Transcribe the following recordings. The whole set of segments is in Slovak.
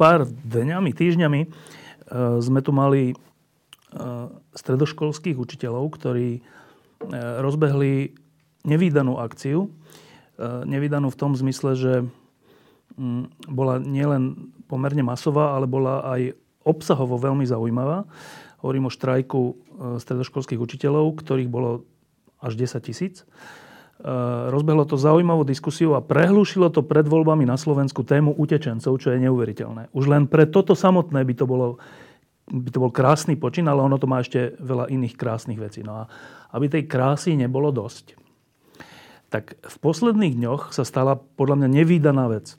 Pár dňami, týždňami e, sme tu mali e, stredoškolských učiteľov, ktorí e, rozbehli nevýdanú akciu. Nevýdanú v tom zmysle, že mm, bola nielen pomerne masová, ale bola aj obsahovo veľmi zaujímavá. Hovorím o štrajku stredoškolských učiteľov, ktorých bolo až 10 tisíc. Eh, rozbehlo to zaujímavú diskusiu a prehlúšilo to pred voľbami na Slovensku tému utečencov, čo je neuveriteľné. Už len pre toto samotné by to, bolo, by to bol krásny počin, ale ono to má ešte veľa iných krásnych vecí. No a aby tej krásy nebolo dosť, tak v posledných dňoch sa stala podľa mňa nevýdaná vec.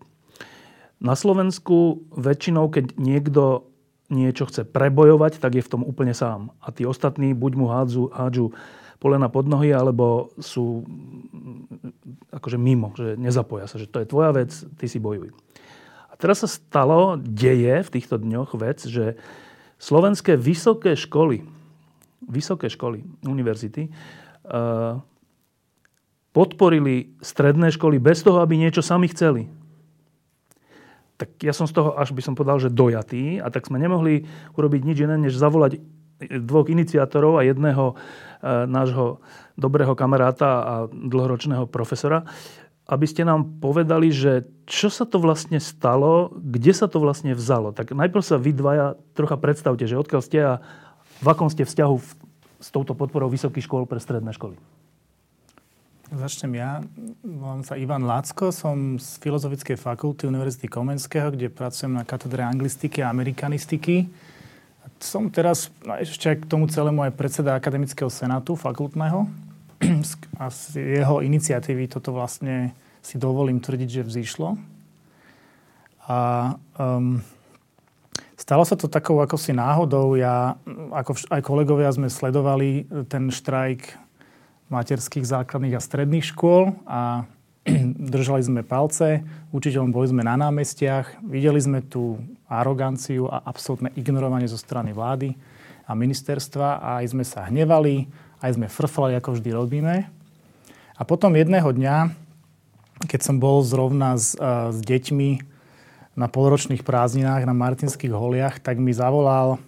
Na Slovensku väčšinou, keď niekto niečo chce prebojovať, tak je v tom úplne sám. A tí ostatní buď mu hádzu, hádžu polena pod nohy, alebo sú mm, akože mimo, že nezapoja sa, že to je tvoja vec, ty si bojuj. A teraz sa stalo, deje v týchto dňoch vec, že slovenské vysoké školy, vysoké školy, univerzity, uh, podporili stredné školy bez toho, aby niečo sami chceli. Tak ja som z toho, až by som povedal, že dojatý a tak sme nemohli urobiť nič iné, než zavolať dvoch iniciátorov a jedného nášho dobrého kamaráta a dlhoročného profesora, aby ste nám povedali, že čo sa to vlastne stalo, kde sa to vlastne vzalo. Tak najprv sa vy dvaja trocha predstavte, že odkiaľ ste a v akom ste vzťahu s touto podporou vysokých škôl pre stredné školy. Začnem ja. Volám sa Ivan Lácko, som z Filozofickej fakulty Univerzity Komenského, kde pracujem na katedre anglistiky a amerikanistiky som teraz no ešte k tomu celému aj predseda Akademického senátu fakultného a z jeho iniciatívy toto vlastne si dovolím tvrdiť, že vzýšlo. A um, stalo sa to takou ako si náhodou. Ja, ako aj kolegovia sme sledovali ten štrajk materských základných a stredných škôl a držali sme palce, učiteľom boli sme na námestiach, videli sme tú aroganciu a absolútne ignorovanie zo strany vlády a ministerstva a aj sme sa hnevali, aj sme frflali, ako vždy robíme. A potom jedného dňa, keď som bol zrovna s, s deťmi na polročných prázdninách na Martinských holiach, tak mi zavolal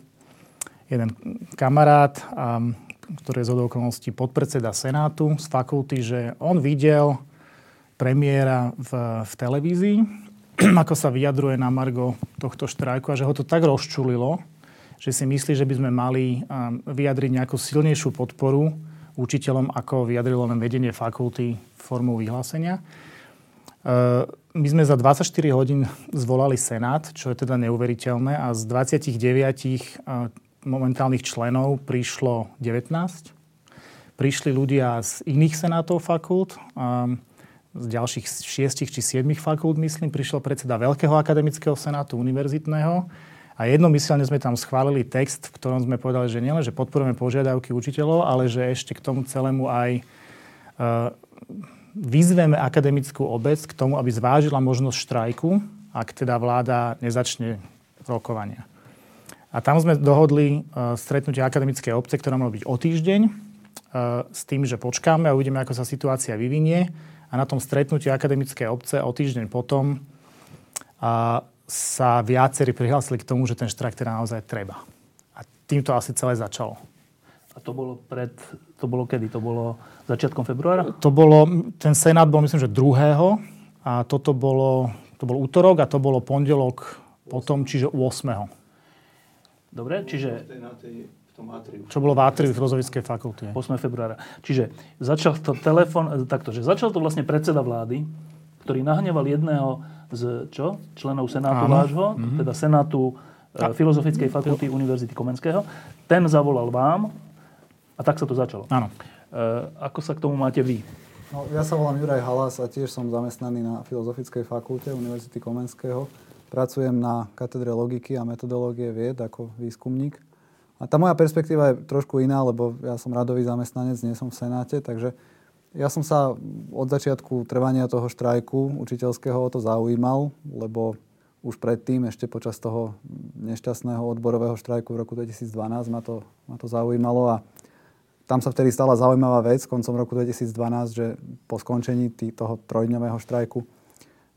jeden kamarát, ktorý je z okolností podpredseda Senátu z fakulty, že on videl premiéra v, v televízii, ako sa vyjadruje na Margo tohto štrajku a že ho to tak rozčulilo, že si myslí, že by sme mali vyjadriť nejakú silnejšiu podporu učiteľom, ako vyjadrilo len vedenie fakulty formou vyhlásenia. E, my sme za 24 hodín zvolali Senát, čo je teda neuveriteľné, a z 29 momentálnych členov prišlo 19. Prišli ľudia z iných senátov fakult z ďalších šiestich či siedmých fakult, myslím, prišiel predseda Veľkého akademického senátu univerzitného a jednomyselne sme tam schválili text, v ktorom sme povedali, že nielen, že podporujeme požiadavky učiteľov, ale že ešte k tomu celému aj uh, vyzveme akademickú obec k tomu, aby zvážila možnosť štrajku, ak teda vláda nezačne rokovania. A tam sme dohodli uh, stretnutie akademické obce, ktoré malo byť o týždeň, uh, s tým, že počkáme a uvidíme, ako sa situácia vyvinie a na tom stretnutí akademické obce o týždeň potom a sa viacerí prihlásili k tomu, že ten štrajk teda naozaj treba. A týmto asi celé začalo. A to bolo pred, to bolo kedy? To bolo začiatkom februára? To bolo, ten senát bol myslím, že 2. A toto bolo, to bol útorok a to bolo pondelok potom, čiže 8. Dobre, čiže tom atriu. Čo bolo v atriu Filozofickej fakulty. 8. februára. Čiže začal to telefon, takto, že začal to vlastne predseda vlády, ktorý nahneval jedného z čo? členov Senátu Áno. vášho, mm-hmm. teda Senátu a... Filozofickej fakulty Univerzity Komenského. Ten zavolal vám a tak sa to začalo. Áno. E, ako sa k tomu máte vy? No, ja sa volám Juraj Halas a tiež som zamestnaný na Filozofickej fakulte Univerzity Komenského pracujem na katedre logiky a metodológie vied ako výskumník. A tá moja perspektíva je trošku iná, lebo ja som radový zamestnanec, nie som v Senáte, takže ja som sa od začiatku trvania toho štrajku učiteľského o to zaujímal, lebo už predtým, ešte počas toho nešťastného odborového štrajku v roku 2012 ma to, ma to zaujímalo a tam sa vtedy stala zaujímavá vec koncom roku 2012, že po skončení tý, toho trojdňového štrajku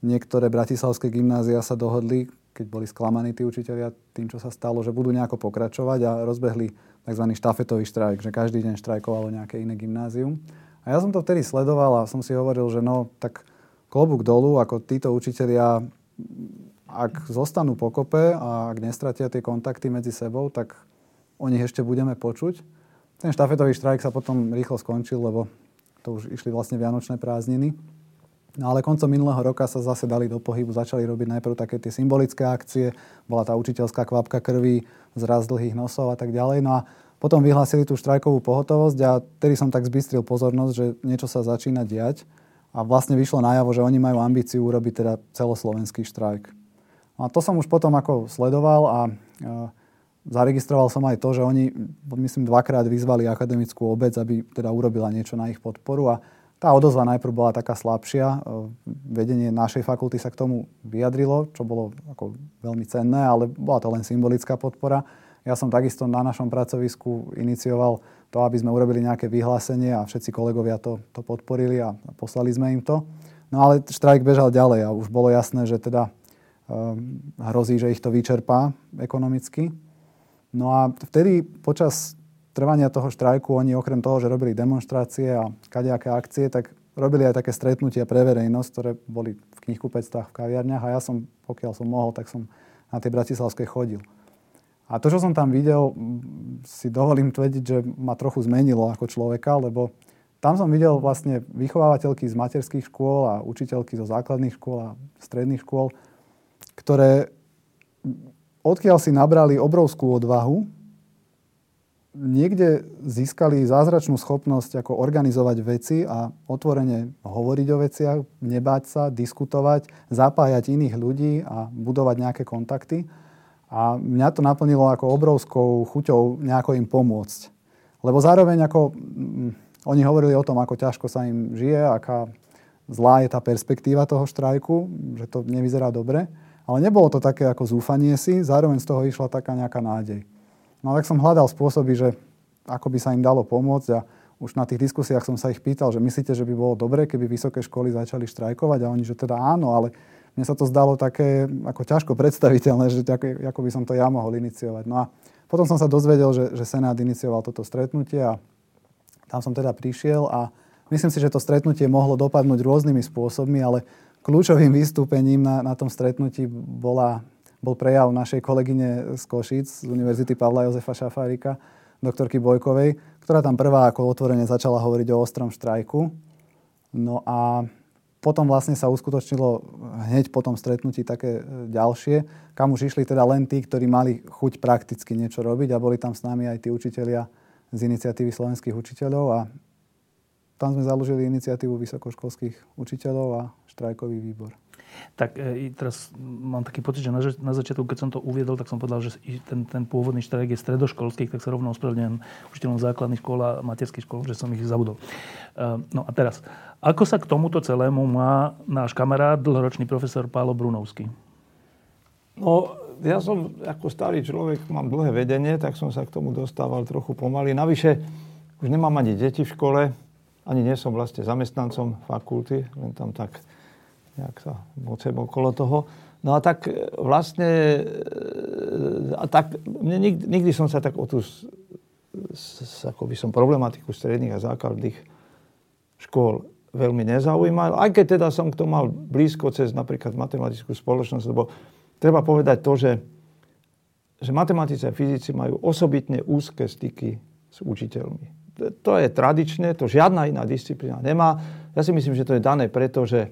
niektoré bratislavské gymnázia sa dohodli, keď boli sklamaní tí učiteľia tým, čo sa stalo, že budú nejako pokračovať a rozbehli tzv. štafetový štrajk, že každý deň štrajkovalo nejaké iné gymnázium. A ja som to vtedy sledoval a som si hovoril, že no, tak klobúk dolu, ako títo učiteľia, ak zostanú pokope a ak nestratia tie kontakty medzi sebou, tak o nich ešte budeme počuť. Ten štafetový štrajk sa potom rýchlo skončil, lebo to už išli vlastne vianočné prázdniny. No ale koncom minulého roka sa zase dali do pohybu, začali robiť najprv také tie symbolické akcie, bola tá učiteľská kvapka krvi, zraz dlhých nosov a tak ďalej. No a potom vyhlásili tú štrajkovú pohotovosť a tedy som tak zbystril pozornosť, že niečo sa začína diať a vlastne vyšlo najavo, že oni majú ambíciu urobiť teda celoslovenský štrajk. No a to som už potom ako sledoval a Zaregistroval som aj to, že oni, myslím, dvakrát vyzvali akademickú obec, aby teda urobila niečo na ich podporu a tá odozva najprv bola taká slabšia. Vedenie našej fakulty sa k tomu vyjadrilo, čo bolo ako veľmi cenné, ale bola to len symbolická podpora. Ja som takisto na našom pracovisku inicioval to, aby sme urobili nejaké vyhlásenie a všetci kolegovia to, to podporili a poslali sme im to. No ale štrajk bežal ďalej a už bolo jasné, že teda um, hrozí, že ich to vyčerpá ekonomicky. No a vtedy počas trvania toho štrajku oni okrem toho, že robili demonstrácie a kadejaké akcie, tak robili aj také stretnutia pre verejnosť, ktoré boli v knihkupectvách, v kaviarniach a ja som, pokiaľ som mohol, tak som na tej bratislavskej chodil. A to, čo som tam videl, si dovolím tvrdiť, že ma trochu zmenilo ako človeka, lebo tam som videl vlastne vychovávateľky z materských škôl a učiteľky zo základných škôl a stredných škôl, ktoré odkiaľ si nabrali obrovskú odvahu, niekde získali zázračnú schopnosť ako organizovať veci a otvorene hovoriť o veciach, nebáť sa, diskutovať, zapájať iných ľudí a budovať nejaké kontakty. A mňa to naplnilo ako obrovskou chuťou nejako im pomôcť. Lebo zároveň ako mm, oni hovorili o tom, ako ťažko sa im žije, aká zlá je tá perspektíva toho štrajku, že to nevyzerá dobre. Ale nebolo to také ako zúfanie si, zároveň z toho išla taká nejaká nádej. No tak som hľadal spôsoby, že ako by sa im dalo pomôcť a už na tých diskusiách som sa ich pýtal, že myslíte, že by bolo dobre, keby vysoké školy začali štrajkovať a oni, že teda áno, ale mne sa to zdalo také ako ťažko predstaviteľné, že ako, ako by som to ja mohol iniciovať. No a potom som sa dozvedel, že, že Senát inicioval toto stretnutie a tam som teda prišiel a myslím si, že to stretnutie mohlo dopadnúť rôznymi spôsobmi, ale Kľúčovým vystúpením na, na tom stretnutí bola, bol prejav našej kolegyne z Košic z Univerzity Pavla Jozefa Šafárika, doktorky Bojkovej, ktorá tam prvá ako otvorene začala hovoriť o ostrom štrajku. No a potom vlastne sa uskutočnilo hneď po tom stretnutí také e, ďalšie, kam už išli teda len tí, ktorí mali chuť prakticky niečo robiť a boli tam s nami aj tí učitelia z iniciatívy slovenských učiteľov a tam sme založili iniciatívu vysokoškolských učiteľov a štrajkový výbor. Tak e, teraz mám taký pocit, že na, na začiatku, keď som to uviedol, tak som povedal, že ten, ten pôvodný štrajk je stredoškolských, tak sa rovno ospravedlňujem učiteľom základných škôl a materských škôl, že som ich zabudol. E, no a teraz, ako sa k tomuto celému má náš kamarát, dlhoročný profesor Pálo Brunovský? No, ja som ako starý človek, mám dlhé vedenie, tak som sa k tomu dostával trochu pomaly. Navyše, už nemám ani deti v škole, ani nie som vlastne zamestnancom fakulty, len tam tak nejak sa mocem okolo toho. No a tak e, vlastne, e, a tak, mne nikdy, nikdy som sa tak o tú, ako by som problematiku stredných a základných škôl veľmi nezaujímal, aj keď teda som k tomu mal blízko cez napríklad matematickú spoločnosť, lebo treba povedať to, že, že matematici a fyzici majú osobitne úzke styky s učiteľmi to je tradičné, to žiadna iná disciplína nemá. Ja si myslím, že to je dané preto, že,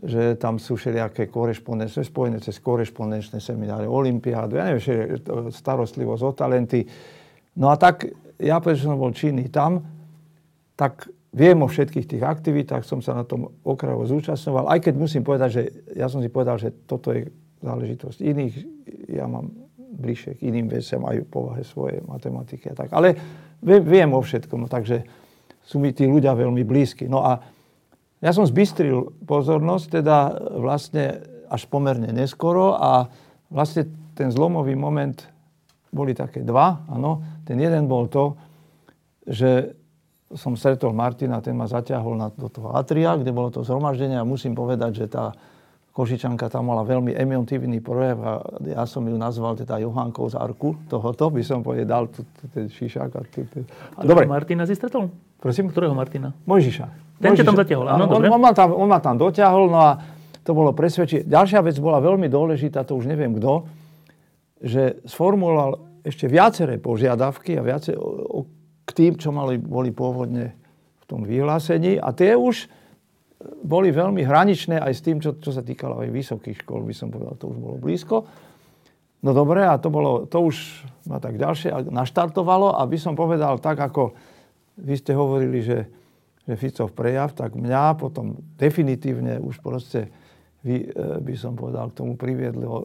že tam sú všelijaké korešpondenčné, spojené cez korešpondenčné semináre, olimpiádu, ja neviem, starostlivosť o talenty. No a tak, ja pretože som bol činný tam, tak viem o všetkých tých aktivitách, som sa na tom okrajovo zúčastňoval, aj keď musím povedať, že ja som si povedal, že toto je záležitosť iných. Ja mám bližšie k iným veciam aj povahe svojej matematiky a tak. Ale viem o všetkom, no, takže sú mi tí ľudia veľmi blízki. No a ja som zbystril pozornosť, teda vlastne až pomerne neskoro a vlastne ten zlomový moment boli také dva, áno. Ten jeden bol to, že som stretol Martina, ten ma zaťahol na, do toho atria, kde bolo to zhromaždenie a musím povedať, že tá Košičanka tam mala veľmi emotívny projev a ja som ju nazval teda Johánkou z Arku tohoto, by som povedal, ten šišák. Dobre. Martina si stretol? Prosím? Ktorého Martina? Mojžiša. Ten ťa tam zatiahol, áno, on, on, ma tam, on ma tam dotiahol, no a to bolo presvedčiť. Ďalšia vec bola veľmi dôležitá, to už neviem kto, že sformuloval ešte viaceré požiadavky a viaceré, o, o, k tým, čo mali, boli pôvodne v tom vyhlásení. A tie už boli veľmi hraničné aj s tým, čo, čo sa týkalo aj vysokých škôl, by som povedal, to už bolo blízko. No dobre, a to, bolo, to už ma tak ďalšie naštartovalo, aby som povedal tak, ako vy ste hovorili, že, že Ficov prejav, tak mňa potom definitívne už proste vy, e, by som povedal, k tomu priviedlo e,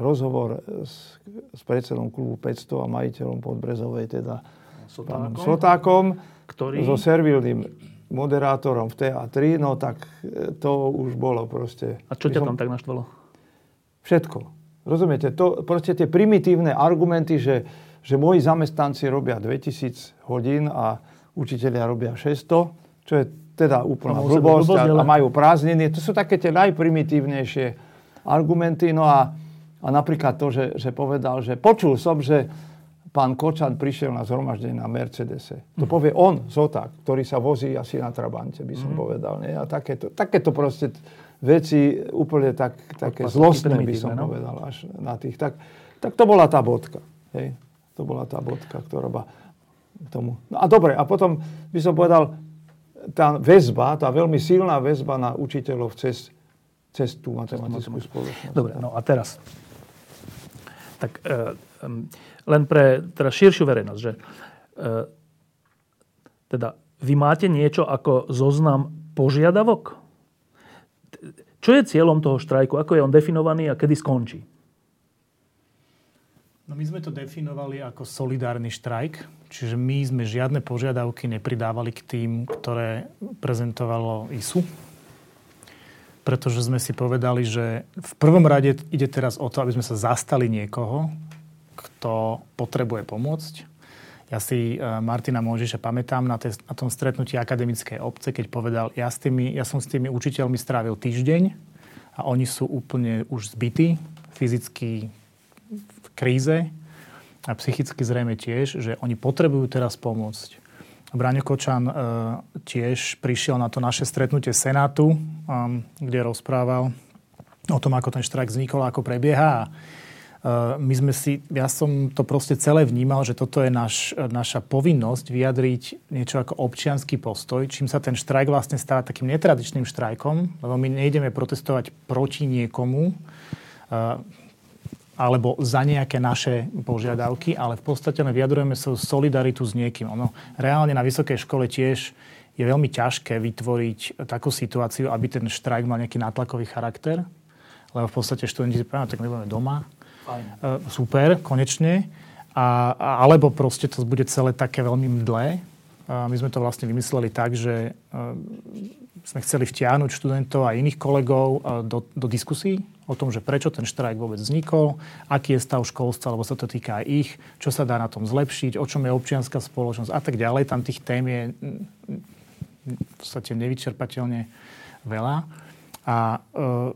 rozhovor s, s predsedom klubu 500 a majiteľom Podbrezovej, teda Sotákom, pánom Sotákom, ktorý... so servilným moderátorom v TA3, no tak e, to už bolo proste... A čo ťa som... tam tak naštvalo? Všetko. Rozumiete? To, proste tie primitívne argumenty, že, že moji zamestnanci robia 2000 hodín a učiteľia robia 600, čo je teda úplná no, blbosť a, a majú prázdniny. To sú také tie najprimitívnejšie argumenty. No a, a napríklad to, že, že povedal, že počul som, že pán Kočan prišiel na zhromaždenie na Mercedese. To povie on, Zoták, ktorý sa vozí asi na Trabante, by som mm. povedal. Nie? A takéto, takéto proste veci úplne tak, také zlostné, by som no? povedal, až na tých. Tak, tak to bola tá bodka. Hej? To bola tá bodka, ktorá tomu. No a dobre, a potom by som povedal, tá väzba, tá veľmi silná väzba na učiteľov cez, cez tú matematickú spoločnosť. Dobre, no a teraz. Tak e, len pre teda širšiu verejnosť, že e, teda vy máte niečo ako zoznam požiadavok? Čo je cieľom toho štrajku? Ako je on definovaný a kedy skončí? No my sme to definovali ako solidárny štrajk, čiže my sme žiadne požiadavky nepridávali k tým, ktoré prezentovalo ISU, pretože sme si povedali, že v prvom rade ide teraz o to, aby sme sa zastali niekoho, kto potrebuje pomôcť. Ja si e, Martina Môžiša pamätám na, te, na tom stretnutí akademickej obce, keď povedal, ja, s tými, ja som s tými učiteľmi strávil týždeň a oni sú úplne už zbytí, fyzicky kríze a psychicky zrejme tiež, že oni potrebujú teraz pomôcť. Braňo Kočan e, tiež prišiel na to naše stretnutie Senátu, um, kde rozprával o tom, ako ten štrajk vznikol, ako prebieha. Eh, my sme si, ja som to proste celé vnímal, že toto je naš, naša povinnosť vyjadriť niečo ako občianský postoj, čím sa ten štrajk vlastne stáva takým netradičným štrajkom, lebo my nejdeme protestovať proti niekomu, eh, alebo za nejaké naše požiadavky, ale v podstate len vyjadrujeme svoju solidaritu s niekým. Ono reálne na vysokej škole tiež je veľmi ťažké vytvoriť takú situáciu, aby ten štrajk mal nejaký nátlakový charakter, lebo v podstate študenti si povedia, tak my budeme doma, Fajn. E, super, konečne. A, a, alebo proste to bude celé také veľmi mdlé. A my sme to vlastne vymysleli tak, že uh, sme chceli vtiahnuť študentov a iných kolegov uh, do, do diskusí o tom, že prečo ten štrajk vôbec vznikol, aký je stav školstva, lebo sa to týka aj ich, čo sa dá na tom zlepšiť, o čom je občianská spoločnosť a tak ďalej. Tam tých tém je v podstate nevyčerpateľne veľa. A uh,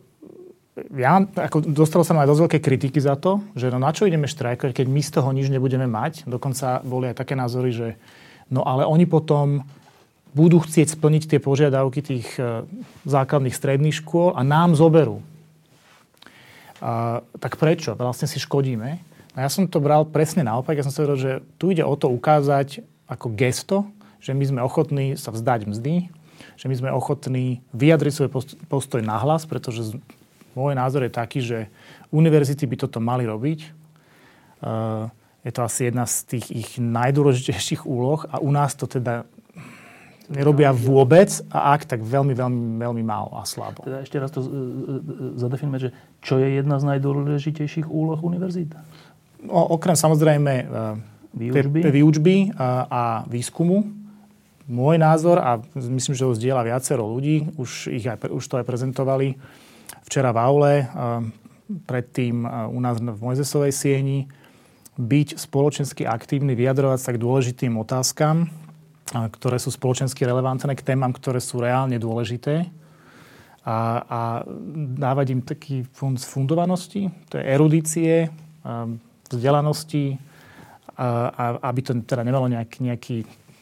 ja ako dostal som aj dosť veľké kritiky za to, že no na čo ideme štrajkovať, keď my z toho nič nebudeme mať. Dokonca boli aj také názory, že no ale oni potom budú chcieť splniť tie požiadavky tých e, základných stredných škôl a nám zoberú. A, tak prečo? Vlastne si škodíme. A ja som to bral presne naopak. Ja som si povedal, že tu ide o to ukázať ako gesto, že my sme ochotní sa vzdať mzdy, že my sme ochotní vyjadriť svoj postoj nahlas, pretože môj názor je taký, že univerzity by toto mali robiť. Je to asi jedna z tých ich najdôležitejších úloh a u nás to teda nerobia vôbec a ak, tak veľmi, veľmi, veľmi málo a slabo. Teda ešte raz to zadefinujeme, že čo je jedna z najdôležitejších úloh univerzít? O, okrem samozrejme výučby, výučby a, a výskumu. Môj názor, a myslím, že ho zdieľa viacero ľudí, už, ich aj, už to aj prezentovali včera v aule, predtým u nás v Mojzesovej sieni, byť spoločensky aktívny, vyjadrovať sa k dôležitým otázkam, ktoré sú spoločensky relevantné, k témam, ktoré sú reálne dôležité a, a dávať im taký fond fundovanosti, to je erudície, vzdelanosti, a, a, aby to teda nemalo nejaký, nejaký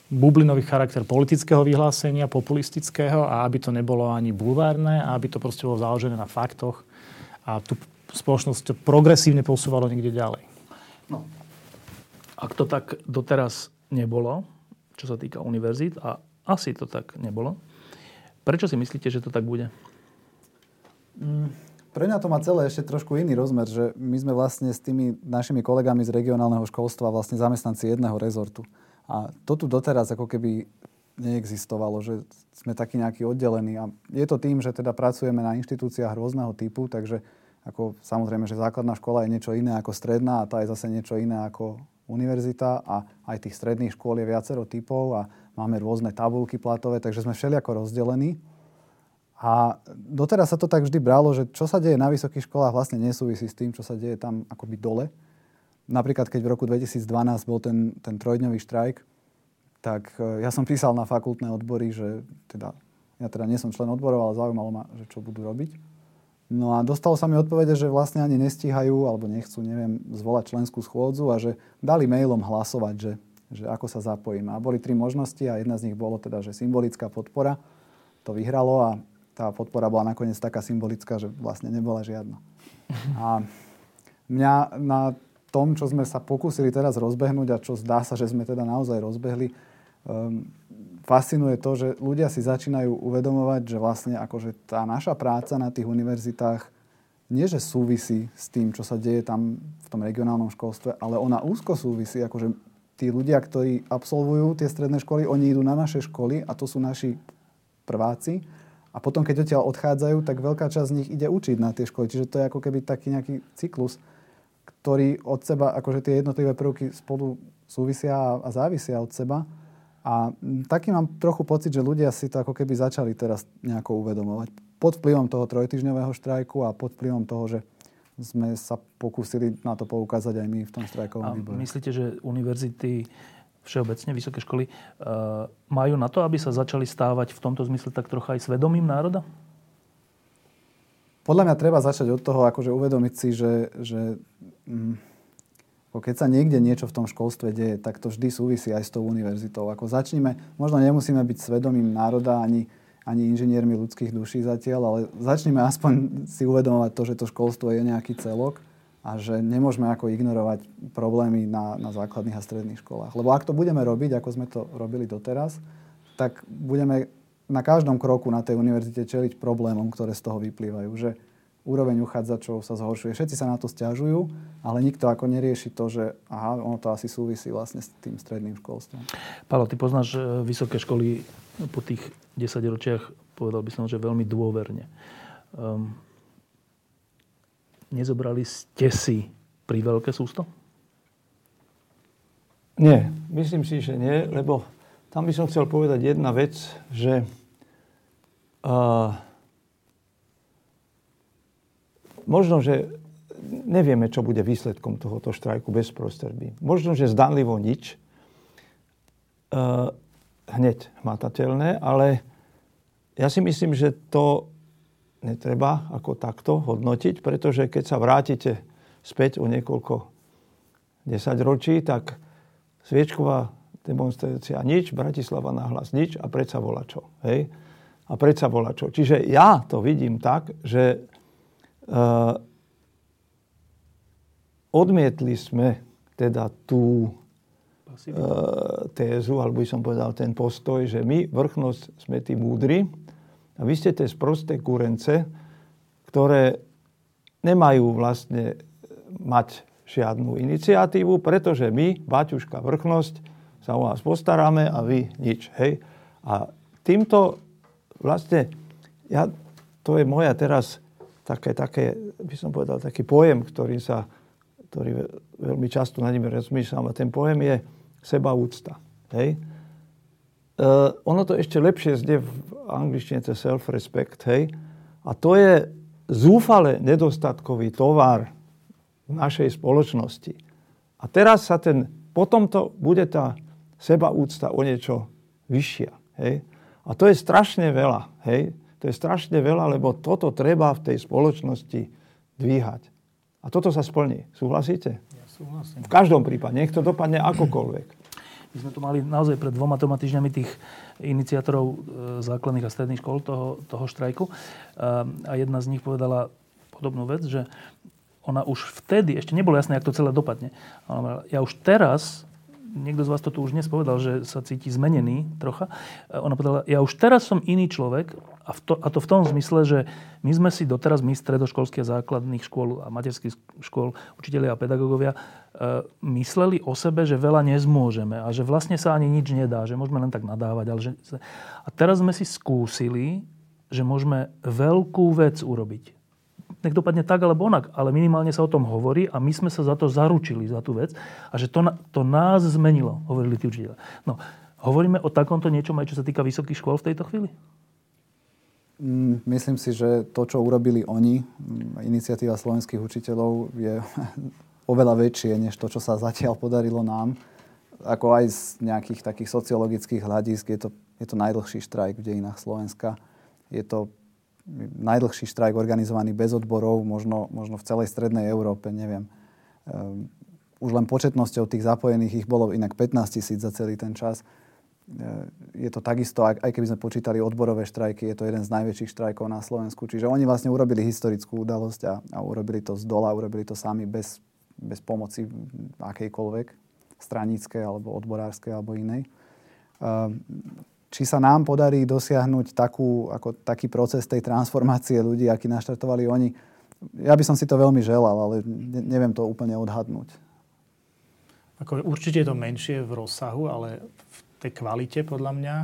bublinový charakter politického vyhlásenia, populistického a aby to nebolo ani bulvárne a aby to proste bolo založené na faktoch a tú spoločnosť progresívne posúvalo niekde ďalej. No. Ak to tak doteraz nebolo, čo sa týka univerzít, a asi to tak nebolo, prečo si myslíte, že to tak bude? Mm, pre mňa to má celé ešte trošku iný rozmer, že my sme vlastne s tými našimi kolegami z regionálneho školstva vlastne zamestnanci jedného rezortu. A to tu doteraz ako keby neexistovalo, že sme takí nejakí oddelení. A je to tým, že teda pracujeme na inštitúciách rôzneho typu, takže ako samozrejme, že základná škola je niečo iné ako stredná a tá je zase niečo iné ako univerzita a aj tých stredných škôl je viacero typov a máme rôzne tabulky platové, takže sme všelijako rozdelení. A doteraz sa to tak vždy bralo, že čo sa deje na vysokých školách vlastne nesúvisí s tým, čo sa deje tam akoby dole. Napríklad, keď v roku 2012 bol ten, ten trojdňový štrajk, tak e, ja som písal na fakultné odbory, že teda, ja teda nie som člen odborov, ale zaujímalo ma, že čo budú robiť. No a dostalo sa mi odpovede, že vlastne ani nestíhajú alebo nechcú, neviem, zvolať členskú schôdzu a že dali mailom hlasovať, že, že ako sa zapojím. A boli tri možnosti a jedna z nich bolo teda, že symbolická podpora. To vyhralo a tá podpora bola nakoniec taká symbolická, že vlastne nebola žiadna. A mňa na tom, čo sme sa pokúsili teraz rozbehnúť a čo zdá sa, že sme teda naozaj rozbehli, um, fascinuje to, že ľudia si začínajú uvedomovať, že vlastne akože tá naša práca na tých univerzitách nie, že súvisí s tým, čo sa deje tam v tom regionálnom školstve, ale ona úzko súvisí, akože tí ľudia, ktorí absolvujú tie stredné školy, oni idú na naše školy a to sú naši prváci. A potom, keď odtiaľ odchádzajú, tak veľká časť z nich ide učiť na tie školy. Čiže to je ako keby taký nejaký cyklus, ktorý od seba, akože tie jednotlivé prvky spolu súvisia a závisia od seba. A taký mám trochu pocit, že ľudia si to ako keby začali teraz nejako uvedomovať. Pod vplyvom toho trojtyžňového štrajku a pod vplyvom toho, že sme sa pokúsili na to poukázať aj my v tom štrajkovom výbore. Myslíte, že univerzity všeobecne, vysoké školy, uh, majú na to, aby sa začali stávať v tomto zmysle tak trocha aj svedomím národa? Podľa mňa treba začať od toho, akože uvedomiť si, že, že mm, keď sa niekde niečo v tom školstve deje, tak to vždy súvisí aj s tou univerzitou. Ako začneme, možno nemusíme byť svedomím národa ani, ani inžiniermi ľudských duší zatiaľ, ale začneme aspoň si uvedomovať to, že to školstvo je nejaký celok a že nemôžeme ako ignorovať problémy na, na základných a stredných školách. Lebo ak to budeme robiť, ako sme to robili doteraz, tak budeme na každom kroku na tej univerzite čeliť problémom, ktoré z toho vyplývajú. Že úroveň uchádzačov sa zhoršuje. Všetci sa na to stiažujú, ale nikto ako nerieši to, že aha, ono to asi súvisí vlastne s tým stredným školstvom. Paolo, ty poznáš e, vysoké školy po tých 10 ročiach, povedal by som, že veľmi dôverne. Um, nezobrali ste si pri veľké sústo? Nie, myslím si, že nie, lebo tam by som chcel povedať jedna vec, že uh, možno, že nevieme, čo bude výsledkom tohoto štrajku bez prostredby. Možno, že zdanlivo nič, uh, hneď hmatateľné, ale ja si myslím, že to netreba ako takto hodnotiť, pretože keď sa vrátite späť o niekoľko desaťročí, tak sviečková demonstrácia nič, Bratislava nahlas nič a predsa čo. Hej? A predsa čo. Čiže ja to vidím tak, že Uh, odmietli sme teda tú uh, tézu, alebo by som povedal ten postoj, že my, vrchnosť, sme tí múdri a vy ste tie sprosté kúrence, ktoré nemajú vlastne mať žiadnu iniciatívu, pretože my, Baťuška vrchnosť, sa o vás postaráme a vy nič. Hej? A týmto vlastne, ja, to je moja teraz také, také, by som povedal, taký pojem, ktorý sa, ktorý veľmi často na ním rozmýšľam a ten pojem je sebaúcta. Hej? Uh, ono to ešte lepšie znie v angličtine, to self-respect, hej? A to je zúfale nedostatkový tovar v našej spoločnosti. A teraz sa ten, potom to bude tá sebaúcta o niečo vyššia. Hej? A to je strašne veľa. Hej? To je strašne veľa, lebo toto treba v tej spoločnosti dvíhať. A toto sa splní. Súhlasíte? Ja súhlasím. V každom prípade. Nech to dopadne akokoľvek. My sme tu mali naozaj pred dvoma toma týždňami tých iniciátorov e, základných a stredných škôl toho, toho štrajku. A jedna z nich povedala podobnú vec, že ona už vtedy, ešte nebolo jasné, ako to celé dopadne. Ale ja už teraz, niekto z vás to tu už dnes povedal, že sa cíti zmenený trocha. Ona povedala, ja už teraz som iný človek a, v to, a to v tom zmysle, že my sme si doteraz, my stredoškolských základných škôl a materských škôl, učiteľia a pedagógovia, e, mysleli o sebe, že veľa nezmôžeme a že vlastne sa ani nič nedá, že môžeme len tak nadávať. Ale že... A teraz sme si skúsili, že môžeme veľkú vec urobiť nech dopadne tak alebo onak, ale minimálne sa o tom hovorí a my sme sa za to zaručili, za tú vec a že to, to nás zmenilo, hovorili tí učiteľe. No, hovoríme o takomto niečom aj čo sa týka vysokých škôl v tejto chvíli? Mm, myslím si, že to, čo urobili oni, mm, iniciatíva slovenských učiteľov, je oveľa väčšie, než to, čo sa zatiaľ podarilo nám. Ako aj z nejakých takých sociologických hľadisk je to, je to najdlhší štrajk v dejinách Slovenska. Je to najdlhší štrajk organizovaný bez odborov, možno, možno v celej strednej Európe, neviem. Um, už len početnosťou tých zapojených ich bolo inak 15 tisíc za celý ten čas. Ehm, je to takisto, aj keby sme počítali odborové štrajky, je to jeden z najväčších štrajkov na Slovensku. Čiže oni vlastne urobili historickú udalosť a, a urobili to z dola, urobili to sami bez, bez pomoci akejkoľvek, straníckej alebo odborárskej alebo inej. Um, či sa nám podarí dosiahnuť takú, ako, taký proces tej transformácie ľudí, aký naštartovali oni. Ja by som si to veľmi želal, ale ne, neviem to úplne odhadnúť. Ako, určite je to menšie v rozsahu, ale v tej kvalite podľa mňa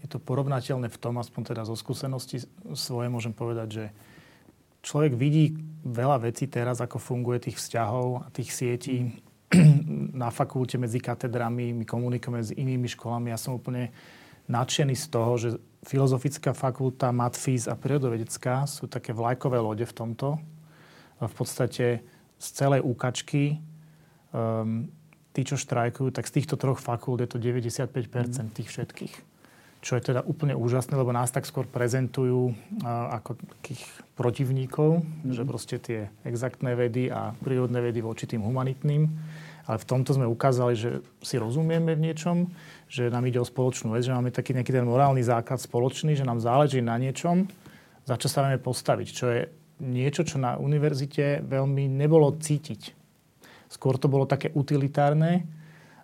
je to porovnateľné v tom, aspoň teda zo skúsenosti svoje môžem povedať, že človek vidí veľa vecí teraz, ako funguje tých vzťahov a tých sietí na fakulte medzi katedrami, my komunikujeme s inými školami. Ja som úplne nadšený z toho, že Filozofická fakulta, Matfís a prírodovedecká sú také vlajkové lode v tomto. V podstate z celej úkačky um, tí, čo štrajkujú, tak z týchto troch fakult je to 95% mm. tých všetkých. Čo je teda úplne úžasné, lebo nás tak skôr prezentujú uh, ako takých protivníkov, mm. že proste tie exaktné vedy a prírodné vedy voči tým humanitným. Ale v tomto sme ukázali, že si rozumieme v niečom, že nám ide o spoločnú vec, že máme taký nejaký ten morálny základ spoločný, že nám záleží na niečom, za čo sa vieme postaviť. Čo je niečo, čo na univerzite veľmi nebolo cítiť. Skôr to bolo také utilitárne.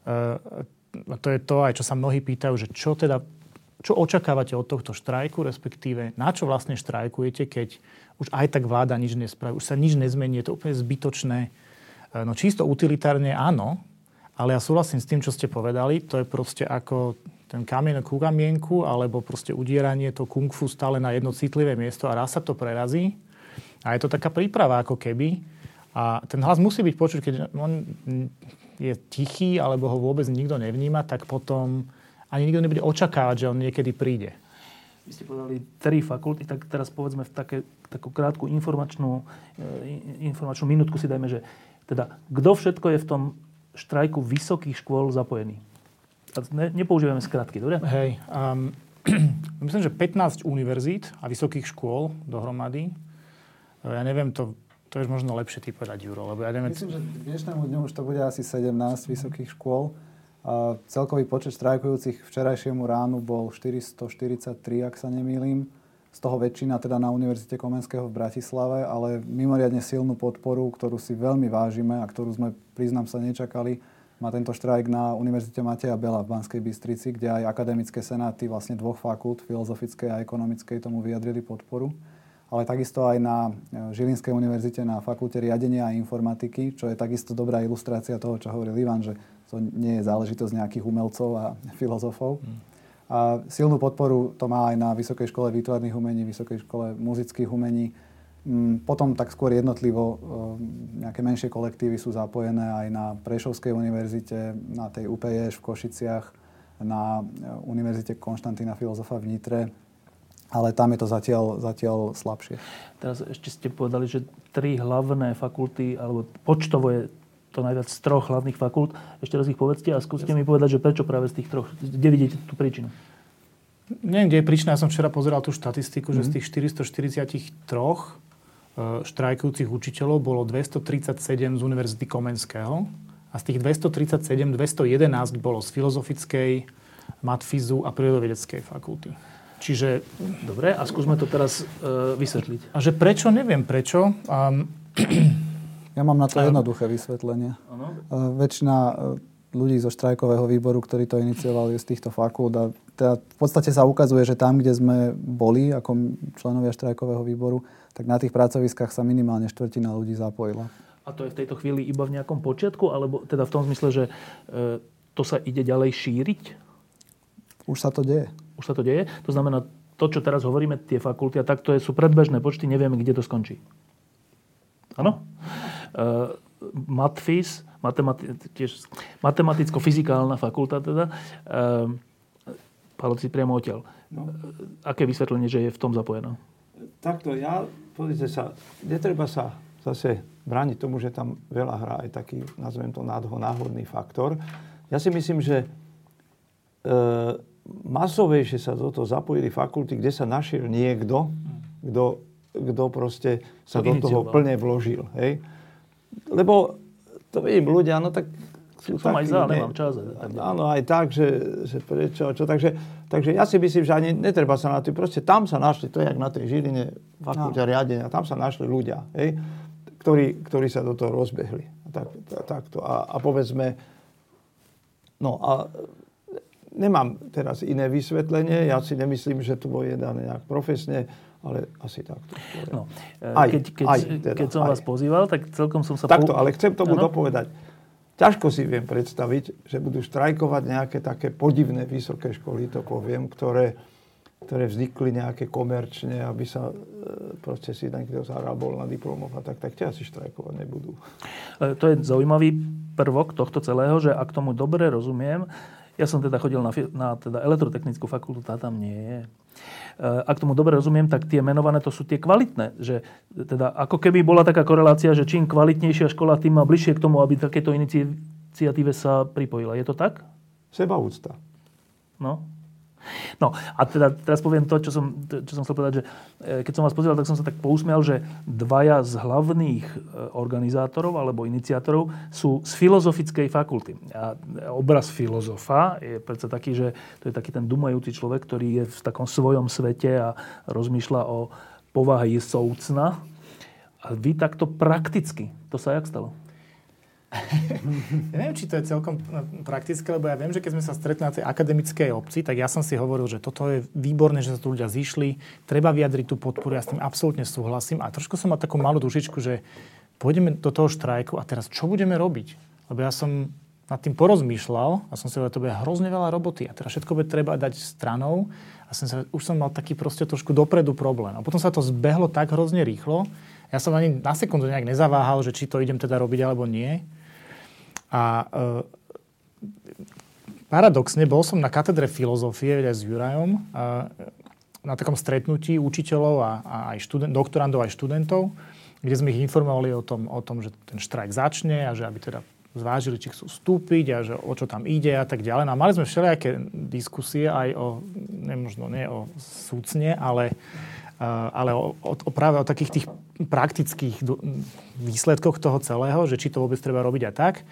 A to je to aj, čo sa mnohí pýtajú, že čo teda čo očakávate od tohto štrajku, respektíve na čo vlastne štrajkujete, keď už aj tak vláda nič nespraví, už sa nič nezmení, je to úplne zbytočné. No čisto utilitárne áno, ale ja súhlasím s tým, čo ste povedali. To je proste ako ten kamien ku kamienku, alebo proste udieranie to kung fu stále na jedno citlivé miesto a raz sa to prerazí. A je to taká príprava ako keby. A ten hlas musí byť počuť, keď on je tichý, alebo ho vôbec nikto nevníma, tak potom ani nikto nebude očakávať, že on niekedy príde. Vy ste povedali tri fakulty, tak teraz povedzme v také, takú krátku informačnú, e, informačnú minútku si dajme, že teda kto všetko je v tom štrajku vysokých škôl zapojený. Ne, nepoužívame skratky, dobre? Hej. Um, myslím, že 15 univerzít a vysokých škôl dohromady. Ja neviem, to, to je možno lepšie ty povedať, Juro, lebo ja neviem... Myslím, že dnešnému dňu už to bude asi 17 vysokých škôl. A celkový počet štrajkujúcich včerajšiemu ránu bol 443, ak sa nemýlim z toho väčšina teda na Univerzite Komenského v Bratislave, ale mimoriadne silnú podporu, ktorú si veľmi vážime a ktorú sme, priznám sa, nečakali, má tento štrajk na Univerzite Mateja Bela v Banskej Bystrici, kde aj akademické senáty vlastne dvoch fakult, filozofickej a ekonomickej, tomu vyjadrili podporu. Ale takisto aj na e, Žilinskej univerzite na fakulte riadenia a informatiky, čo je takisto dobrá ilustrácia toho, čo hovoril Ivan, že to nie je záležitosť nejakých umelcov a filozofov. Hmm A silnú podporu to má aj na Vysokej škole výtvarných umení, Vysokej škole muzických umení. Mm, potom tak skôr jednotlivo e, nejaké menšie kolektívy sú zapojené aj na Prešovskej univerzite, na tej UPJ v Košiciach, na e, Univerzite Konštantína Filozofa v Nitre, ale tam je to zatiaľ, zatiaľ slabšie. Teraz ešte ste povedali, že tri hlavné fakulty, alebo počtovo je to najviac z troch hlavných fakult. Ešte raz ich povedzte a skúste mi povedať, že prečo práve z tých troch, kde vidíte tú príčinu? Neviem, kde je príčina. Ja som včera pozeral tú štatistiku, mm-hmm. že z mhm. tých 443 e, štrajkujúcich učiteľov bolo 237 z Univerzity Komenského a z tých 237 211 bolo z filozofickej, matfizu a prírodovedeckej fakulty. Čiže... Dobre, a skúsme to teraz uh, vysvetliť. A že prečo, neviem prečo. Um, ja mám na to jednoduché vysvetlenie. Ano. Väčšina e, ľudí zo štrajkového výboru, ktorí to iniciovali z týchto fakult a teda v podstate sa ukazuje, že tam, kde sme boli ako členovia štrajkového výboru, tak na tých pracoviskách sa minimálne štvrtina ľudí zapojila. A to je v tejto chvíli iba v nejakom počiatku, alebo teda v tom zmysle, že e, to sa ide ďalej šíriť? Už sa to deje. Už sa to deje? To znamená, to, čo teraz hovoríme, tie fakulty, a takto sú predbežné počty, nevieme, kde to skončí. Áno? Uh, Matfis, matemati- tiež matematicko-fyzikálna fakulta teda, uh, Paolo si priamo odtiaľ. No. Aké vysvetlenie, že je v tom zapojená? Takto, ja, pozrite sa, netreba sa zase brániť tomu, že tam veľa hrá aj taký, nazvem to náhodný faktor. Ja si myslím, že e, masovejšie sa do toho zapojili fakulty, kde sa našiel niekto, kto, kto proste sa to do toho plne vložil. Hej? Lebo to vidím ľudia, no tak sú Som aj za, ne, nemám čas. Tak áno, aj tak, že, že prečo, čo. Takže, takže ja si myslím, že ani netreba sa na to, proste tam sa našli, to je jak na tej Žiline, fakulte no. riadenia, tam sa našli ľudia, hej, ktorí, ktorí sa do toho rozbehli. Tak, takto. A, a povedzme, no a nemám teraz iné vysvetlenie, ja si nemyslím, že to bolo dané nejak profesne, ale asi takto. No, e, aj, keď, keď, aj, teda, keď som aj. vás pozýval, tak celkom som sa... Takto, pou... ale chcem tomu ano? dopovedať. Ťažko si viem predstaviť, že budú štrajkovať nejaké také podivné vysoké školy, to poviem, ktoré, ktoré vznikli nejaké komerčne, aby sa e, proste si niekto zarábol na diplomoch a tak, tak tie asi štrajkovať nebudú. E, to je zaujímavý prvok tohto celého, že ak tomu dobre rozumiem, ja som teda chodil na, na teda elektrotechnickú fakultu, tá tam nie je. E, ak tomu dobre rozumiem, tak tie menované to sú tie kvalitné. Že teda ako keby bola taká korelácia, že čím kvalitnejšia škola, tým má bližšie k tomu, aby takéto iniciatíve sa pripojila. Je to tak? Sebaúcta. No, No a teda teraz poviem to, čo som, čo som chcel povedať, že e, keď som vás pozrel, tak som sa tak pousmial, že dvaja z hlavných e, organizátorov alebo iniciátorov sú z filozofickej fakulty. A obraz filozofa je predsa taký, že to je taký ten dumajúci človek, ktorý je v takom svojom svete a rozmýšľa o povahe soucna. A vy takto prakticky, to sa jak stalo? Ja neviem, či to je celkom praktické, lebo ja viem, že keď sme sa stretli na tej akademickej obci, tak ja som si hovoril, že toto je výborné, že sa tu ľudia zišli, treba vyjadriť tú podporu, ja s tým absolútne súhlasím a trošku som mal takú malú dušičku, že pôjdeme do toho štrajku a teraz čo budeme robiť? Lebo ja som nad tým porozmýšľal a som si hovoril, to bude hrozne veľa roboty a teraz všetko bude treba dať stranou a som sa, už som mal taký proste trošku dopredu problém. A potom sa to zbehlo tak hrozne rýchlo, ja som ani na sekundu nejak nezaváhal, že či to idem teda robiť alebo nie. A e, paradoxne bol som na katedre filozofie s Jurajom e, na takom stretnutí učiteľov a, a aj študent, doktorandov aj študentov, kde sme ich informovali o tom, o tom, že ten štrajk začne a že aby teda zvážili, či chcú vstúpiť a že o čo tam ide a tak ďalej. No a mali sme všelijaké diskusie aj o, nemožno nie o súcne, ale, uh, ale o, o, o práve o takých tých praktických výsledkoch toho celého, že či to vôbec treba robiť a tak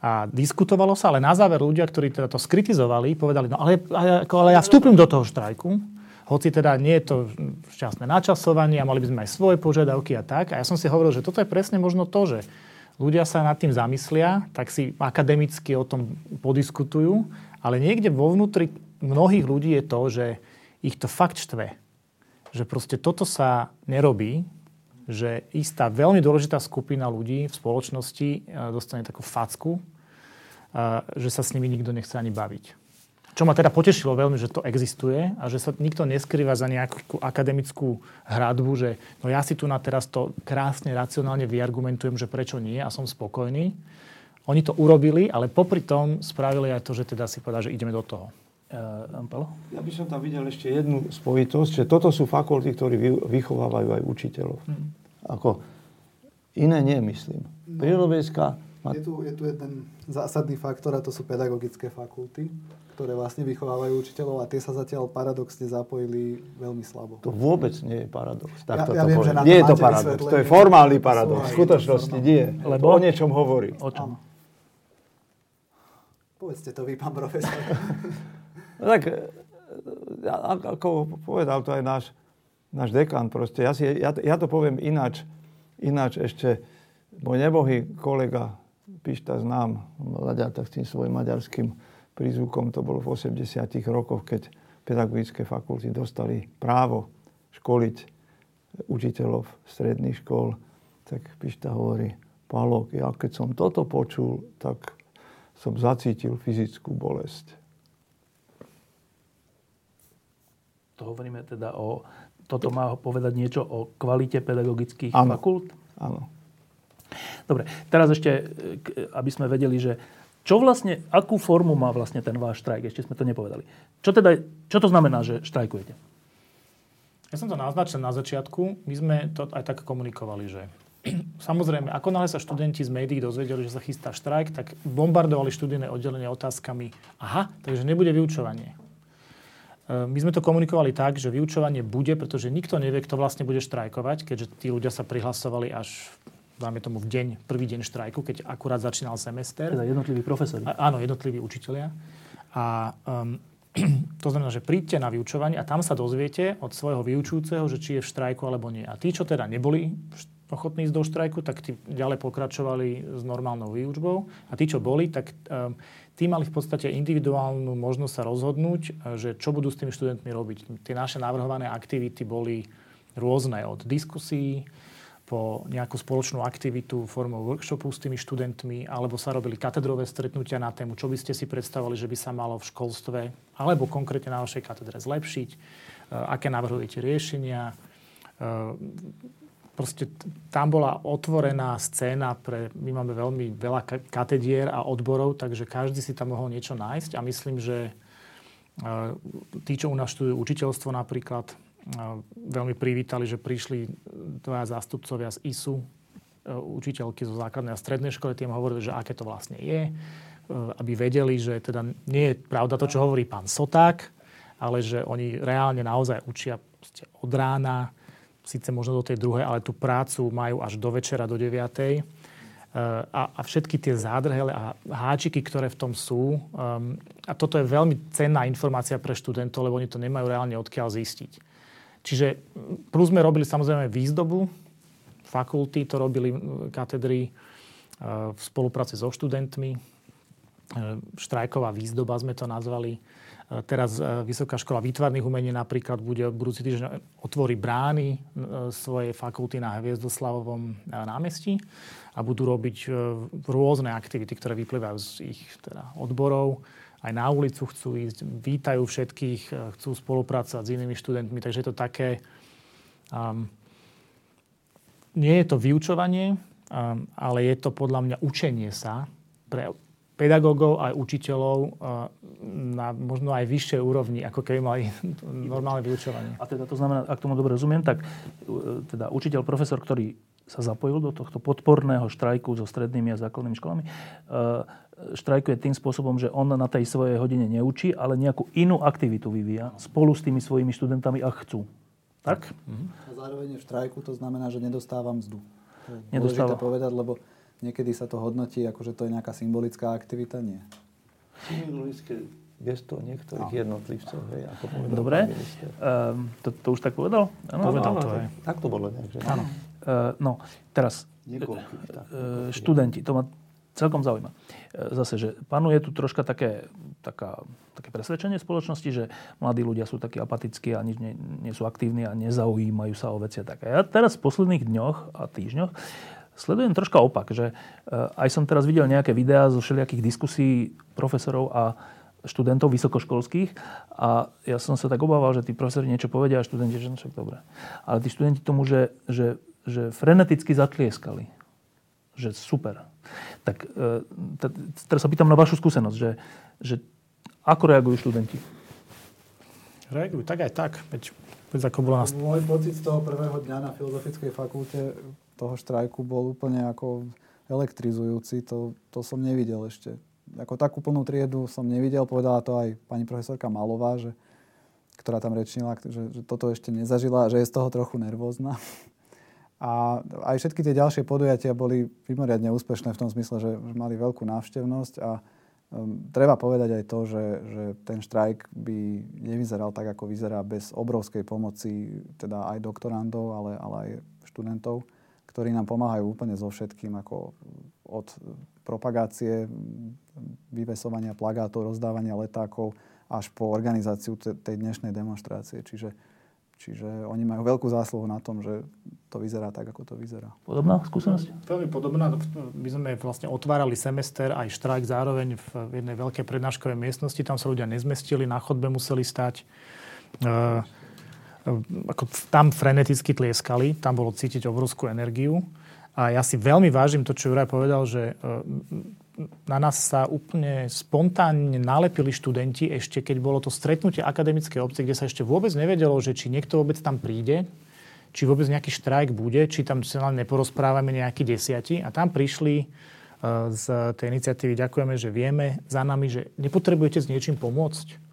a diskutovalo sa, ale na záver ľudia, ktorí teda to skritizovali, povedali, no ale, ale, ja vstúpim do toho štrajku, hoci teda nie je to šťastné načasovanie a mali by sme aj svoje požiadavky a tak. A ja som si hovoril, že toto je presne možno to, že ľudia sa nad tým zamyslia, tak si akademicky o tom podiskutujú, ale niekde vo vnútri mnohých ľudí je to, že ich to fakt štve. Že proste toto sa nerobí, že istá veľmi dôležitá skupina ľudí v spoločnosti e, dostane takú facku, e, že sa s nimi nikto nechce ani baviť. čo ma teda potešilo veľmi, že to existuje a že sa nikto neskrýva za nejakú akademickú hradbu, že no ja si tu na teraz to krásne, racionálne vyargumentujem, že prečo nie a som spokojný. Oni to urobili, ale popri tom spravili aj to, že teda si povedali, že ideme do toho. Uh, Ja by som tam videl ešte jednu spojitosť, že toto sú fakulty, ktorí vychovávajú aj učiteľov. Hmm. Ako iné nie, myslím. No. Prírodovecká je tu, je tu jeden zásadný faktor a to sú pedagogické fakulty, ktoré vlastne vychovávajú učiteľov a tie sa zatiaľ paradoxne zapojili veľmi slabo. To vôbec nie je paradox. Tak ja, to ja viem, že na nie je to paradox, to je formálny paradox. V skutočnosti nie. Lebo o niečom hovorí. O čom? Povedzte to vy, pán profesor. no tak, ako povedal to aj náš, náš dekan, proste, ja, si, ja, ja to poviem ináč, ináč ešte, môj nebohý kolega Pišta znám, mladá tak s tým svojim maďarským prízvukom, to bolo v 80 rokoch, keď pedagogické fakulty dostali právo školiť učiteľov stredných škôl, tak Pišta hovorí, Pálok, ja keď som toto počul, tak som zacítil fyzickú bolesť. To hovoríme teda o... Toto má povedať niečo o kvalite pedagogických ano. fakult? Áno. Dobre, teraz ešte, aby sme vedeli, že čo vlastne, akú formu má vlastne ten váš štrajk? Ešte sme to nepovedali. Čo, teda, čo to znamená, že štrajkujete? Ja som to naznačil na začiatku. My sme to aj tak komunikovali, že samozrejme, ako náhle sa študenti z médií dozvedeli, že sa chystá štrajk, tak bombardovali študijné oddelenie otázkami, aha, takže nebude vyučovanie. My sme to komunikovali tak, že vyučovanie bude, pretože nikto nevie, kto vlastne bude štrajkovať, keďže tí ľudia sa prihlasovali až dáme tomu v deň, prvý deň štrajku, keď akurát začínal semester. Teda jednotliví profesori. A, áno, jednotliví učitelia. A um, to znamená, že príďte na vyučovanie a tam sa dozviete od svojho vyučujúceho, že či je v štrajku alebo nie. A tí, čo teda neboli ochotní ísť do štrajku, tak tí ďalej pokračovali s normálnou výučbou. A tí, čo boli, tak um, tí mali v podstate individuálnu možnosť sa rozhodnúť, že čo budú s tými študentmi robiť. Tie naše navrhované aktivity boli rôzne od diskusí, po nejakú spoločnú aktivitu formou workshopu s tými študentmi, alebo sa robili katedrové stretnutia na tému, čo by ste si predstavovali, že by sa malo v školstve, alebo konkrétne na vašej katedre zlepšiť, e, aké navrhujete riešenia. E, proste tam bola otvorená scéna pre, my máme veľmi veľa katedier a odborov, takže každý si tam mohol niečo nájsť a myslím, že e, tí, čo u nás študujú učiteľstvo napríklad, veľmi privítali, že prišli dvaja zástupcovia z ISU, e, učiteľky zo základnej a strednej školy, tým hovorili, že aké to vlastne je, e, aby vedeli, že teda nie je pravda to, čo hovorí pán Soták, ale že oni reálne naozaj učia od rána, síce možno do tej druhej, ale tú prácu majú až do večera, do 9. E, a, a všetky tie zádrhele a háčiky, ktoré v tom sú. Um, a toto je veľmi cenná informácia pre študentov, lebo oni to nemajú reálne odkiaľ zistiť. Čiže plus sme robili samozrejme výzdobu, fakulty to robili katedry e, v spolupráci so študentmi. E, štrajková výzdoba sme to nazvali. E, teraz Vysoká škola výtvarných umení napríklad bude budúci týždeň otvorí brány svojej fakulty na Hviezdoslavovom námestí a budú robiť rôzne aktivity, ktoré vyplývajú z ich teda, odborov. Aj na ulicu chcú ísť, vítajú všetkých, chcú spolupracovať s inými študentmi, takže je to také... Um, nie je to vyučovanie, um, ale je to podľa mňa učenie sa pre pedagógov aj učiteľov na možno aj vyššej úrovni, ako keby mali normálne vyučovanie. A teda to znamená, ak tomu dobre rozumiem, tak uh, teda učiteľ, profesor, ktorý sa zapojil do tohto podporného štrajku so strednými a základnými školami, uh, štrajkuje tým spôsobom, že on na tej svojej hodine neučí, ale nejakú inú aktivitu vyvíja spolu s tými svojimi študentami a chcú. Tak? Mhm. A zároveň v štrajku to znamená, že nedostávam mzdu. To je Nedostáva. povedať, lebo niekedy sa to hodnotí, ako že to je nejaká symbolická aktivita. Nie. Symbolické gesto niektorých no. jednotlivcov, hej, ako povedal Dobre, um, to, to už tak povedal? Ano, povedal to, je. Tak to bolo nejak, že? Áno. Uh, no, teraz, uh, študenti, to ma celkom zaujíma. Zase, že panuje tu troška také, taká, také presvedčenie spoločnosti, že mladí ľudia sú takí apatickí a nič nie, nie sú aktívni a nezaujímajú sa o veci a tak. A ja teraz v posledných dňoch a týždňoch sledujem troška opak, že e, aj som teraz videl nejaké videá zo všelijakých diskusí profesorov a študentov vysokoškolských a ja som sa tak obával, že tí profesori niečo povedia a študenti, že no však dobre. Ale tí študenti tomu, že, že, že freneticky zatlieskali. Že super. Tak e, teraz sa pýtam na vašu skúsenosť, že, že ako reagujú študenti? Reagujú tak aj tak. Veď, veď ako bola nás... Môj pocit z toho prvého dňa na Filozofickej fakulte toho štrajku bol úplne ako elektrizujúci. To, to som nevidel ešte ako takú plnú triedu som nevidel. Povedala to aj pani profesorka Malová, že, ktorá tam rečnila, že, že toto ešte nezažila, že je z toho trochu nervózna. A aj všetky tie ďalšie podujatia boli mimoriadne úspešné v tom zmysle, že, že mali veľkú návštevnosť a um, treba povedať aj to, že, že ten štrajk by nevyzeral tak, ako vyzerá bez obrovskej pomoci teda aj doktorandov, ale, ale aj študentov, ktorí nám pomáhajú úplne so všetkým, ako od propagácie, vyvesovania plagátov, rozdávania letákov až po organizáciu tej dnešnej demonstrácie. Čiže, čiže oni majú veľkú zásluhu na tom, že to vyzerá tak, ako to vyzerá. Podobná skúsenosť? Veľmi podobná. My sme vlastne otvárali semester aj štrajk zároveň v jednej veľkej prednáškovej miestnosti. Tam sa ľudia nezmestili, na chodbe museli stať. E, ako tam freneticky tlieskali, tam bolo cítiť obrovskú energiu. A ja si veľmi vážim to, čo Juraj povedal, že e, na nás sa úplne spontánne nalepili študenti ešte, keď bolo to stretnutie akademickej obce, kde sa ešte vôbec nevedelo, že či niekto vôbec tam príde, či vôbec nejaký štrajk bude, či tam sa len neporozprávame nejakí desiati. A tam prišli e, z tej iniciatívy, ďakujeme, že vieme za nami, že nepotrebujete s niečím pomôcť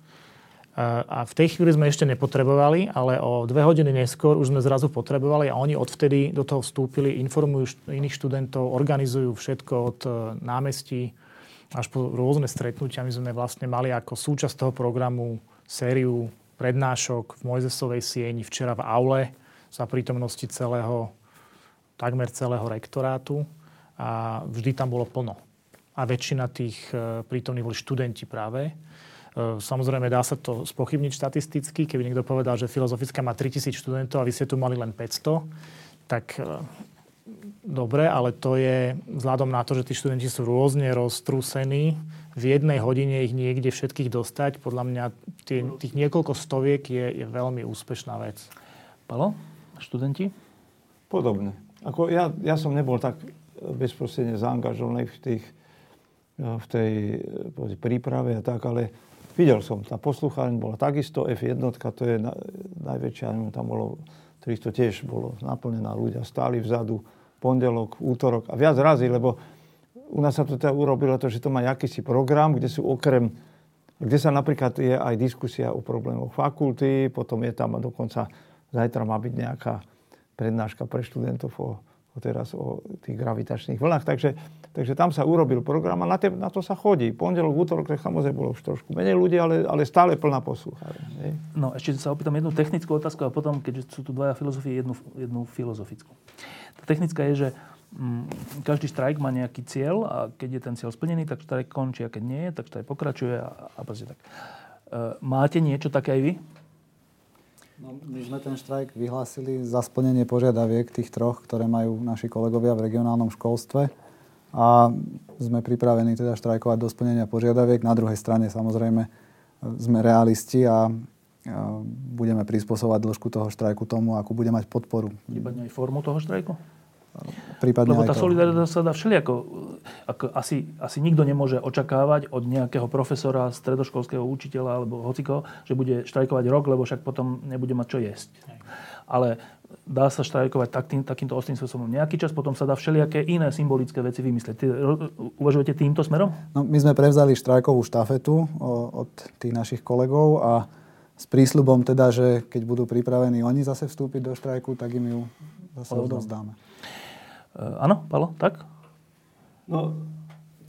a v tej chvíli sme ešte nepotrebovali, ale o dve hodiny neskôr už sme zrazu potrebovali a oni odvtedy do toho vstúpili, informujú iných študentov, organizujú všetko od e, námestí až po rôzne stretnutia. My sme vlastne mali ako súčasť toho programu sériu prednášok v Mojzesovej sieni včera v aule za prítomnosti celého, takmer celého rektorátu a vždy tam bolo plno. A väčšina tých e, prítomných boli študenti práve. E, samozrejme, dá sa to spochybniť štatisticky. Keby niekto povedal, že filozofická má 3000 študentov a vy ste tu mali len 500, tak e, dobre, ale to je vzhľadom na to, že tí študenti sú rôzne roztrúsení. V jednej hodine ich niekde všetkých dostať, podľa mňa tie, tých niekoľko stoviek je, je veľmi úspešná vec. Palo, študenti? Podobne. Ako ja, ja som nebol tak bezprostredne zaangažovaný v, tých, v tej príprave a tak, ale Videl som, tá poslucháreň bola takisto, F1, to je na, najväčšia, neviem, tam bolo 300 tiež bolo naplnená, ľudia stáli vzadu, pondelok, útorok a viac razy, lebo u nás sa to teda urobilo to, že to má akýsi program, kde sú okrem, kde sa napríklad je aj diskusia o problémoch fakulty, potom je tam dokonca zajtra má byť nejaká prednáška pre študentov o teraz o tých gravitačných vlnách. Takže, takže tam sa urobil program a na, te, na to sa chodí. Pondelok, útorok, tak samozrejme bolo už trošku menej ľudí, ale, ale stále plná poslúcha. No ešte sa opýtam jednu technickú otázku a potom, keďže sú tu dvaja filozofie, jednu, jednu filozofickú. Tá technická je, že mm, každý štrajk má nejaký cieľ a keď je ten cieľ splnený, tak štrajk končí a keď nie je, tak štrajk pokračuje a, a tak. E, máte niečo také aj vy? No, my sme ten štrajk vyhlásili za splnenie požiadaviek tých troch, ktoré majú naši kolegovia v regionálnom školstve. A sme pripravení teda štrajkovať do splnenia požiadaviek. Na druhej strane samozrejme sme realisti a budeme prispôsobovať dĺžku toho štrajku tomu, ako bude mať podporu. Prípadne aj formu toho štrajku? Prípadne Lebo tá solidarita sa dá všelijako. Ako asi, asi nikto nemôže očakávať od nejakého profesora, stredoškolského učiteľa alebo hocikoho, že bude štrajkovať rok, lebo však potom nebude mať čo jesť. Ale dá sa štrajkovať tak, tým, takýmto ostrým spôsobom nejaký čas, potom sa dá všelijaké iné symbolické veci vymyslieť. Ty uvažujete týmto smerom? No, my sme prevzali štrajkovú štafetu od tých našich kolegov a s prísľubom teda, že keď budú pripravení oni zase vstúpiť do štrajku, tak im ju zase odovzdáme. Eh, áno, Palo, tak? No,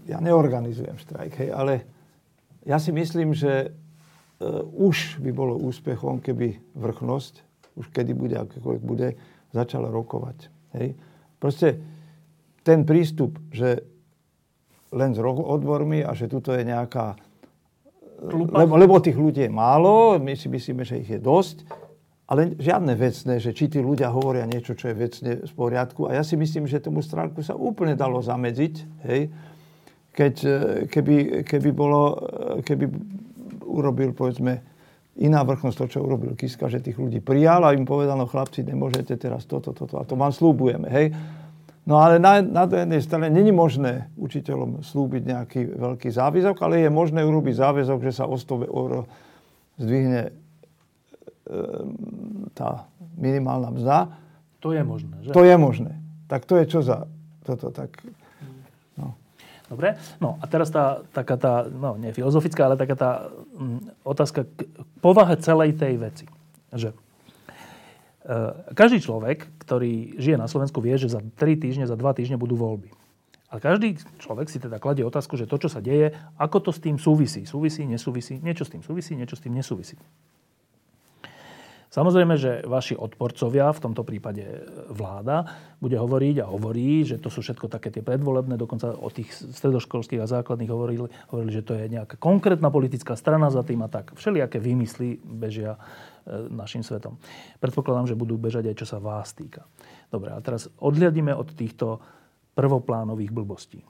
ja neorganizujem štrajk, hej, ale ja si myslím, že uh, už by bolo úspechom, keby vrchnosť, už kedy bude, akékoľvek bude, začala rokovať. Hej. Proste ten prístup, že len s odbormi a že tuto je nejaká... Lebo, lebo tých ľudí je málo, my si myslíme, že ich je dosť, ale žiadne vecné, že či tí ľudia hovoria niečo, čo je vecne v poriadku. A ja si myslím, že tomu stránku sa úplne dalo zamedziť, hej, keď, e, keby, keby, bolo, e, keby urobil, povedzme, iná vrchnosť to, čo urobil Kiska, že tých ľudí prijal a im povedal, no chlapci, nemôžete teraz toto, toto a to vám slúbujeme, hej. No ale na, na jednej strane není možné učiteľom slúbiť nejaký veľký záväzok, ale je možné urobiť záväzok, že sa o 100 eur zdvihne tá minimálna mzda. To je možné, že? To je možné. Tak to je čo za toto? Tak, no. Dobre. No a teraz tá, taká tá, no nie filozofická, ale taká tá mm, otázka k povahe celej tej veci. Že e, každý človek, ktorý žije na Slovensku, vie, že za 3 týždne, za 2 týždne budú voľby. A každý človek si teda kladie otázku, že to, čo sa deje, ako to s tým súvisí. Súvisí, nesúvisí, niečo s tým súvisí, niečo s tým nesúvisí. Samozrejme, že vaši odporcovia, v tomto prípade vláda, bude hovoriť a hovorí, že to sú všetko také tie predvolebné, dokonca o tých stredoškolských a základných hovorili, hovorili, že to je nejaká konkrétna politická strana za tým a tak. Všelijaké výmysly bežia e, našim svetom. Predpokladám, že budú bežať aj čo sa vás týka. Dobre, a teraz odhľadíme od týchto prvoplánových blbostí.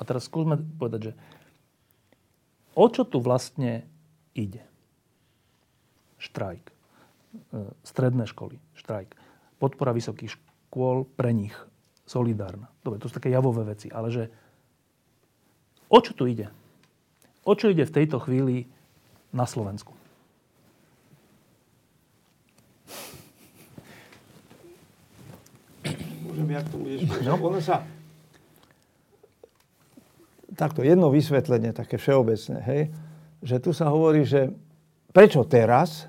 A teraz skúsme povedať, že o čo tu vlastne ide? Štrajk. E, stredné školy, štrajk, podpora vysokých škôl pre nich, solidárna. Dobre, to sú také javové veci, ale že o čo tu ide? O čo ide v tejto chvíli na Slovensku? Môžem, jak to budeš no. Ono sa... Takto, jedno vysvetlenie, také všeobecné, hej, že tu sa hovorí, že prečo teraz,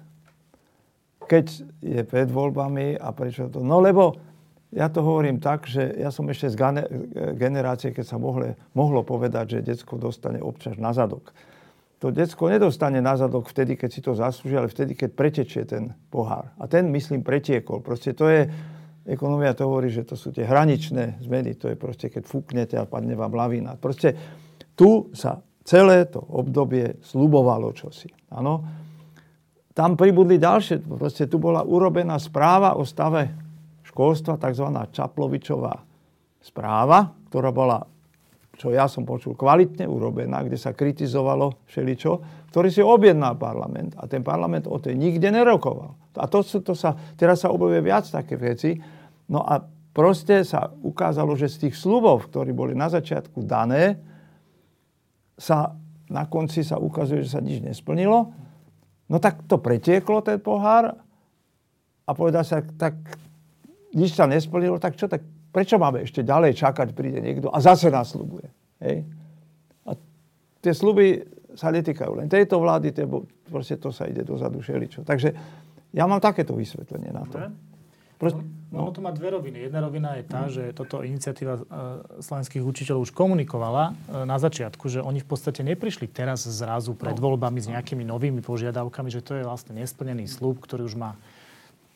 keď je pred voľbami a prečo to... No lebo ja to hovorím tak, že ja som ešte z generácie, keď sa mohlo, mohlo povedať, že detsko dostane občas na zadok. To detsko nedostane na zadok vtedy, keď si to zaslúži, ale vtedy, keď pretečie ten pohár. A ten, myslím, pretiekol. Proste to je, ekonomia to hovorí, že to sú tie hraničné zmeny. To je proste, keď fúknete a padne vám lavína. Proste tu sa celé to obdobie slubovalo čosi. Áno? Tam pribudli ďalšie. Proste tu bola urobená správa o stave školstva, tzv. Čaplovičová správa, ktorá bola, čo ja som počul, kvalitne urobená, kde sa kritizovalo všeličo, ktorý si objednal parlament. A ten parlament o tej nikde nerokoval. A to, to sa, teraz sa objavuje viac také veci. No a proste sa ukázalo, že z tých slubov, ktorí boli na začiatku dané, sa na konci sa ukazuje, že sa nič nesplnilo No tak to pretieklo, ten pohár a povedal sa, tak nič sa nesplnilo, tak čo, tak prečo máme ešte ďalej čakať, príde niekto a zase nás slubuje. Hej? A tie sluby sa netýkajú len tejto vlády, tebo, proste to sa ide dozadu šeličo. Takže ja mám takéto vysvetlenie na to. Proste, no. Ono to má dve roviny. Jedna rovina je tá, že toto iniciatíva e, slovenských učiteľov už komunikovala e, na začiatku, že oni v podstate neprišli teraz zrazu pred no. voľbami s nejakými novými požiadavkami, že to je vlastne nesplnený slúb, ktorý už má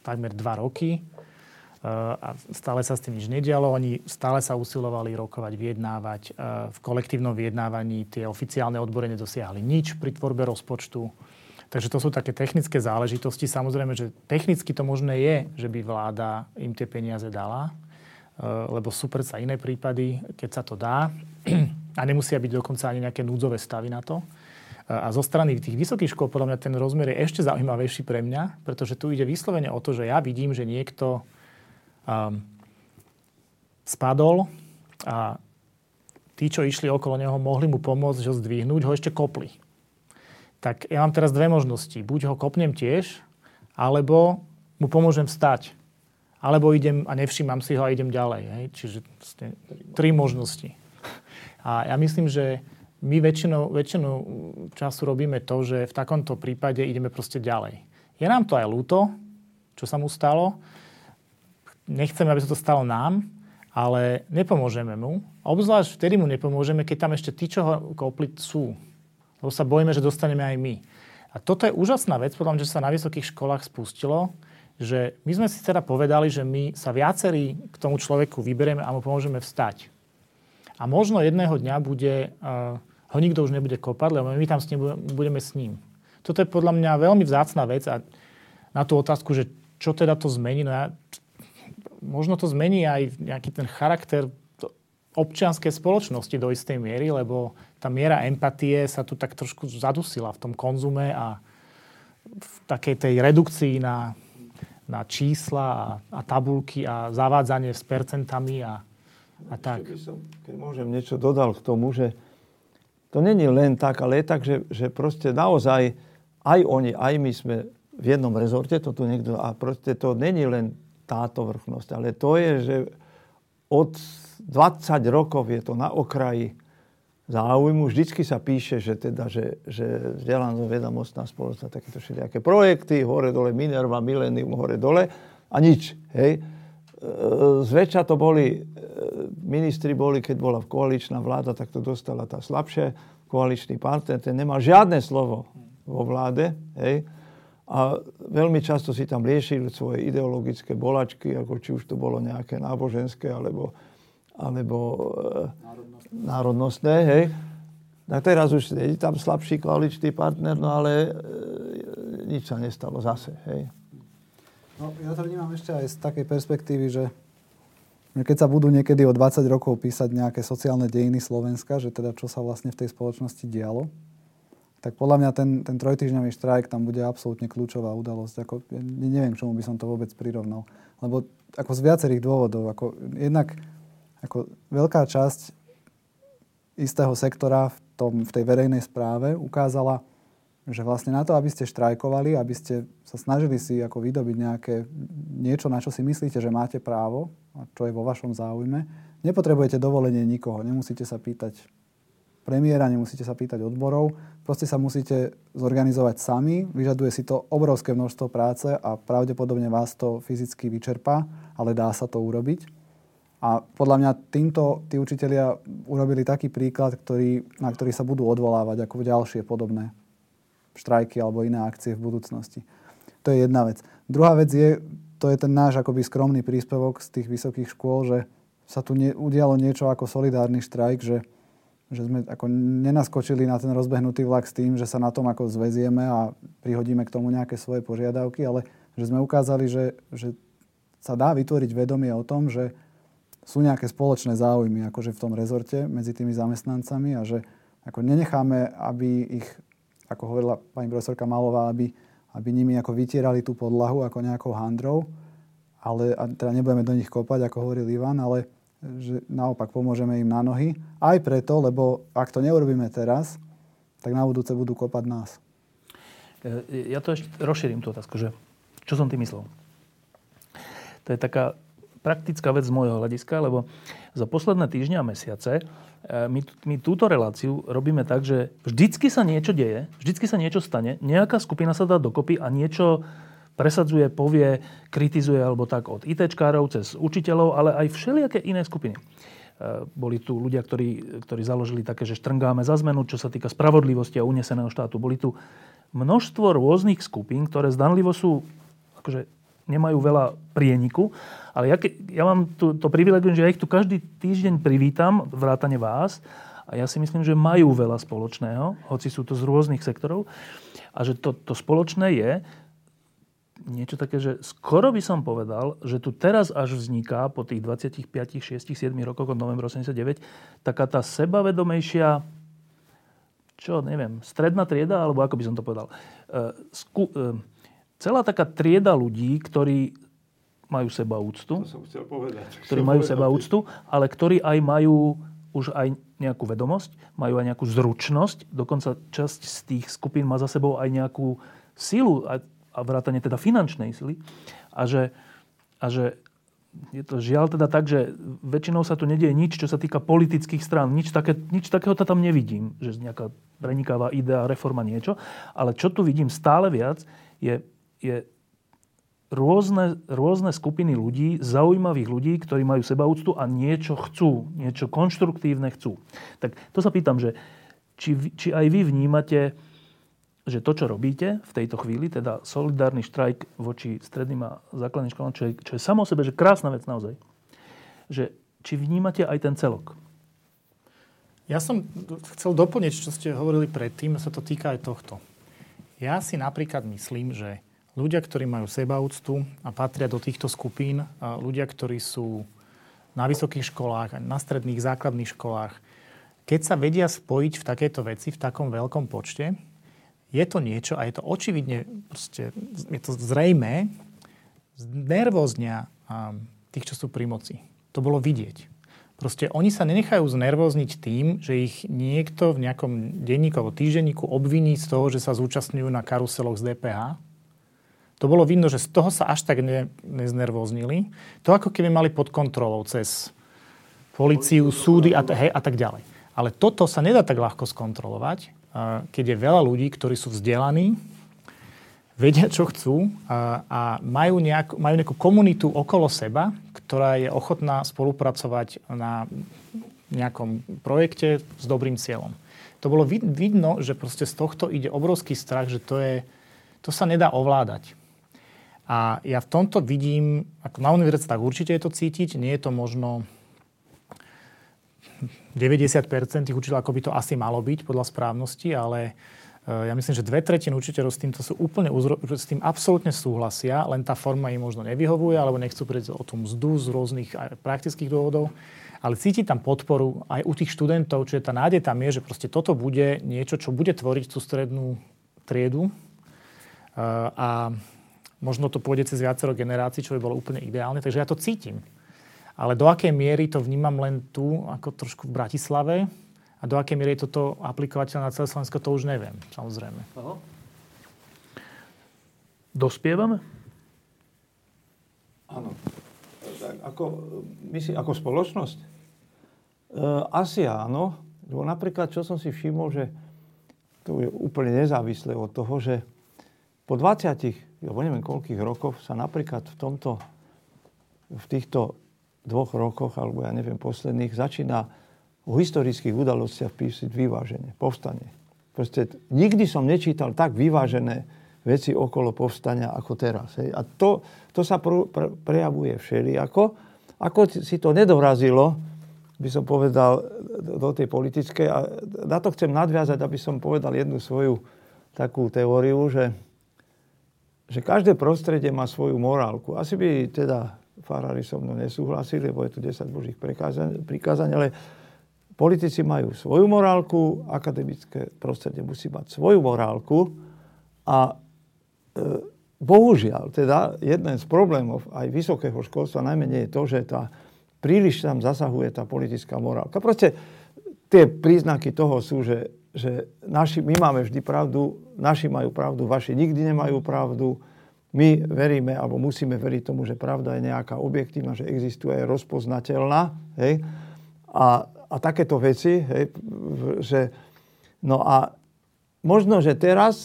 takmer dva roky e, a stále sa s tým nič nedialo. Oni stále sa usilovali rokovať, vyjednávať. V kolektívnom vyjednávaní tie oficiálne odbory nedosiahli nič pri tvorbe rozpočtu. Takže to sú také technické záležitosti. Samozrejme, že technicky to možné je, že by vláda im tie peniaze dala, e, lebo sú predsa iné prípady, keď sa to dá a nemusia byť dokonca ani nejaké núdzové stavy na to. E, a zo strany tých vysokých škôl podľa mňa ten rozmer je ešte zaujímavejší pre mňa, pretože tu ide vyslovene o to, že ja vidím, že niekto um, spadol a tí, čo išli okolo neho, mohli mu pomôcť ho zdvihnúť, ho ešte kopli tak ja mám teraz dve možnosti. Buď ho kopnem tiež, alebo mu pomôžem vstať. Alebo idem a nevšímam si ho a idem ďalej. Hej? Čiže tri možnosti. A ja myslím, že my väčšinou, väčšinu času robíme to, že v takomto prípade ideme proste ďalej. Je nám to aj ľúto, čo sa mu stalo. Nechceme, aby sa to stalo nám, ale nepomôžeme mu. Obzvlášť vtedy mu nepomôžeme, keď tam ešte tí, čo ho kopli, sú lebo sa bojíme, že dostaneme aj my. A toto je úžasná vec, podľa mňa, že sa na vysokých školách spustilo, že my sme si teda povedali, že my sa viacerí k tomu človeku vyberieme a mu pomôžeme vstať. A možno jedného dňa bude, uh, ho nikto už nebude kopať, lebo my tam s ním budeme s ním. Toto je podľa mňa veľmi vzácná vec a na tú otázku, že čo teda to zmení, no ja, možno to zmení aj nejaký ten charakter občianskej spoločnosti do istej miery, lebo tá miera empatie sa tu tak trošku zadusila v tom konzume a v takej tej redukcii na, na čísla a, a tabulky a zavádzanie s percentami a, a tak. Som, keď môžem niečo dodal k tomu, že to není len tak, ale je tak, že, že proste naozaj aj oni, aj my sme v jednom rezorte, to tu niekto, a proste to není len táto vrchnosť, ale to je, že od 20 rokov je to na okraji záujmu. Vždycky sa píše, že, teda, že, že vzdelaná vedomostná spoločnosť, takéto všelijaké projekty, hore dole Minerva, Millennium, hore dole a nič. Hej. E, zväčša to boli, e, ministri boli, keď bola koaličná vláda, tak to dostala tá slabšie. Koaličný partner, ten nemal žiadne slovo vo vláde. Hej. A veľmi často si tam riešili svoje ideologické bolačky, ako či už to bolo nejaké náboženské, alebo alebo národnostné, národnostné hej. Tak teraz už je tam slabší koaličný partner, no ale e, nič sa nestalo zase, hej. No, ja to vnímam ešte aj z takej perspektívy, že keď sa budú niekedy o 20 rokov písať nejaké sociálne dejiny Slovenska, že teda čo sa vlastne v tej spoločnosti dialo, tak podľa mňa ten, ten trojtyžňový štrajk tam bude absolútne kľúčová udalosť. Ako, ja neviem, čomu by som to vôbec prirovnal. Lebo ako z viacerých dôvodov. Ako, jednak ako veľká časť istého sektora v, tom, v tej verejnej správe ukázala, že vlastne na to, aby ste štrajkovali, aby ste sa snažili si ako vydobiť nejaké niečo, na čo si myslíte, že máte právo, a čo je vo vašom záujme, nepotrebujete dovolenie nikoho, nemusíte sa pýtať premiéra, nemusíte sa pýtať odborov, proste sa musíte zorganizovať sami, vyžaduje si to obrovské množstvo práce a pravdepodobne vás to fyzicky vyčerpá, ale dá sa to urobiť. A podľa mňa týmto tí učitelia urobili taký príklad, ktorý, na ktorý sa budú odvolávať ako ďalšie podobné štrajky alebo iné akcie v budúcnosti. To je jedna vec. Druhá vec je, to je ten náš akoby skromný príspevok z tých vysokých škôl, že sa tu ne, udialo niečo ako solidárny štrajk, že, že sme ako nenaskočili na ten rozbehnutý vlak s tým, že sa na tom ako zväzieme a prihodíme k tomu nejaké svoje požiadavky, ale že sme ukázali, že, že sa dá vytvoriť vedomie o tom, že sú nejaké spoločné záujmy akože v tom rezorte medzi tými zamestnancami a že ako nenecháme, aby ich, ako hovorila pani profesorka Malová, aby, aby nimi ako vytierali tú podlahu ako nejakou handrou, ale a teda nebudeme do nich kopať, ako hovoril Ivan, ale že naopak pomôžeme im na nohy. Aj preto, lebo ak to neurobíme teraz, tak na budúce budú kopať nás. E, ja to ešte rozšírim tú otázku, že čo som tým myslel? To je taká praktická vec z môjho hľadiska, lebo za posledné týždne a mesiace e, my, my túto reláciu robíme tak, že vždycky sa niečo deje, vždycky sa niečo stane, nejaká skupina sa dá dokopy a niečo presadzuje, povie, kritizuje alebo tak od ITčkárov cez učiteľov, ale aj všelijaké iné skupiny. E, boli tu ľudia, ktorí, ktorí založili také, že štrngáme za zmenu, čo sa týka spravodlivosti a uneseného štátu. Boli tu množstvo rôznych skupín, ktoré zdanlivo sú akože nemajú veľa prieniku. Ale ja, ja mám tu, to privilegium, že ja ich tu každý týždeň privítam, vrátane vás. A ja si myslím, že majú veľa spoločného, hoci sú to z rôznych sektorov. A že to, to spoločné je niečo také, že skoro by som povedal, že tu teraz až vzniká po tých 25, 6, 7 rokoch od novembra 89 taká tá sebavedomejšia čo, neviem, stredná trieda, alebo ako by som to povedal. Uh, sku, uh, celá taká trieda ľudí, ktorí majú seba úctu. To som chcel povedať. Ktorí majú seba úctu, ale ktorí aj majú už aj nejakú vedomosť, majú aj nejakú zručnosť. Dokonca časť z tých skupín má za sebou aj nejakú silu a, a vrátane teda finančnej sily. A že, a že je to žiaľ teda tak, že väčšinou sa tu nedieje nič, čo sa týka politických strán. Nič, také, nič takého tam nevidím, že nejaká prenikáva idea, reforma, niečo. Ale čo tu vidím stále viac, je je rôzne, rôzne skupiny ľudí, zaujímavých ľudí, ktorí majú sebaúctu a niečo chcú, niečo konštruktívne chcú. Tak to sa pýtam, že či, či aj vy vnímate, že to, čo robíte v tejto chvíli, teda solidárny štrajk voči stredným a základným školám, čo je, čo je samo o sebe, že krásna vec naozaj, že či vnímate aj ten celok? Ja som chcel doplniť, čo ste hovorili predtým, sa to týka aj tohto. Ja si napríklad myslím, že ľudia, ktorí majú sebaúctu a patria do týchto skupín, ľudia, ktorí sú na vysokých školách, na stredných, základných školách, keď sa vedia spojiť v takéto veci v takom veľkom počte, je to niečo a je to očividne, proste, je to zrejme, znervoznia tých, čo sú pri moci. To bolo vidieť. Proste oni sa nenechajú znervozniť tým, že ich niekto v nejakom denníku alebo týždenníku obviní z toho, že sa zúčastňujú na karuseloch z DPH. To bolo vidno, že z toho sa až tak ne, neznervoznili. To ako keby mali pod kontrolou cez policiu, súdy a, hej, a tak ďalej. Ale toto sa nedá tak ľahko skontrolovať, keď je veľa ľudí, ktorí sú vzdelaní, vedia, čo chcú a, a majú, nejak, majú nejakú komunitu okolo seba, ktorá je ochotná spolupracovať na nejakom projekte s dobrým cieľom. To bolo vid- vidno, že proste z tohto ide obrovský strach, že to, je, to sa nedá ovládať. A ja v tomto vidím, ako na univerzitách určite je to cítiť, nie je to možno 90% tých učiteľov, ako by to asi malo byť podľa správnosti, ale Eh, ja myslím, že dve tretiny učiteľov s týmto sú úplne, s tým absolútne súhlasia, len tá forma im možno nevyhovuje, alebo nechcú prejsť o tú mzdu z rôznych praktických dôvodov. Ale cíti tam podporu aj u tých študentov, čiže tá nádej tam je, že proste toto bude niečo, čo bude tvoriť tú strednú triedu. Eh, a možno to pôjde cez viacero generácií, čo by bolo úplne ideálne. Takže ja to cítim. Ale do akej miery to vnímam len tu, ako trošku v Bratislave, a do akej miery je toto aplikovateľné na celé Slovensko, to už neviem, samozrejme. Aha. Dospievame? Áno. Ako, my si, ako spoločnosť? E, asi áno. Lebo napríklad, čo som si všimol, že to je úplne nezávislé od toho, že po 20, alebo neviem koľkých rokoch sa napríklad v tomto, v týchto dvoch rokoch, alebo ja neviem, posledných, začína o historických udalostiach písať vyvážene. Povstanie. Proste nikdy som nečítal tak vyvážené veci okolo povstania ako teraz. Hej. A to, to sa pr- pr- prejavuje všelijako. Ako si to nedorazilo, by som povedal, do tej politickej. A na to chcem nadviazať, aby som povedal jednu svoju takú teóriu, že, že každé prostredie má svoju morálku. Asi by teda farári so mnou nesúhlasili, lebo je tu 10 božích prikázaní, ale Politici majú svoju morálku, akademické prostredie musí mať svoju morálku a e, bohužiaľ, teda jeden z problémov aj vysokého školstva najmenej je to, že tá, príliš tam zasahuje tá politická morálka. Proste tie príznaky toho sú, že, že naši, my máme vždy pravdu, naši majú pravdu, vaši nikdy nemajú pravdu. My veríme, alebo musíme veriť tomu, že pravda je nejaká objektívna, že existuje, je rozpoznateľná. Hej? A a takéto veci, hej, že no a možno, že teraz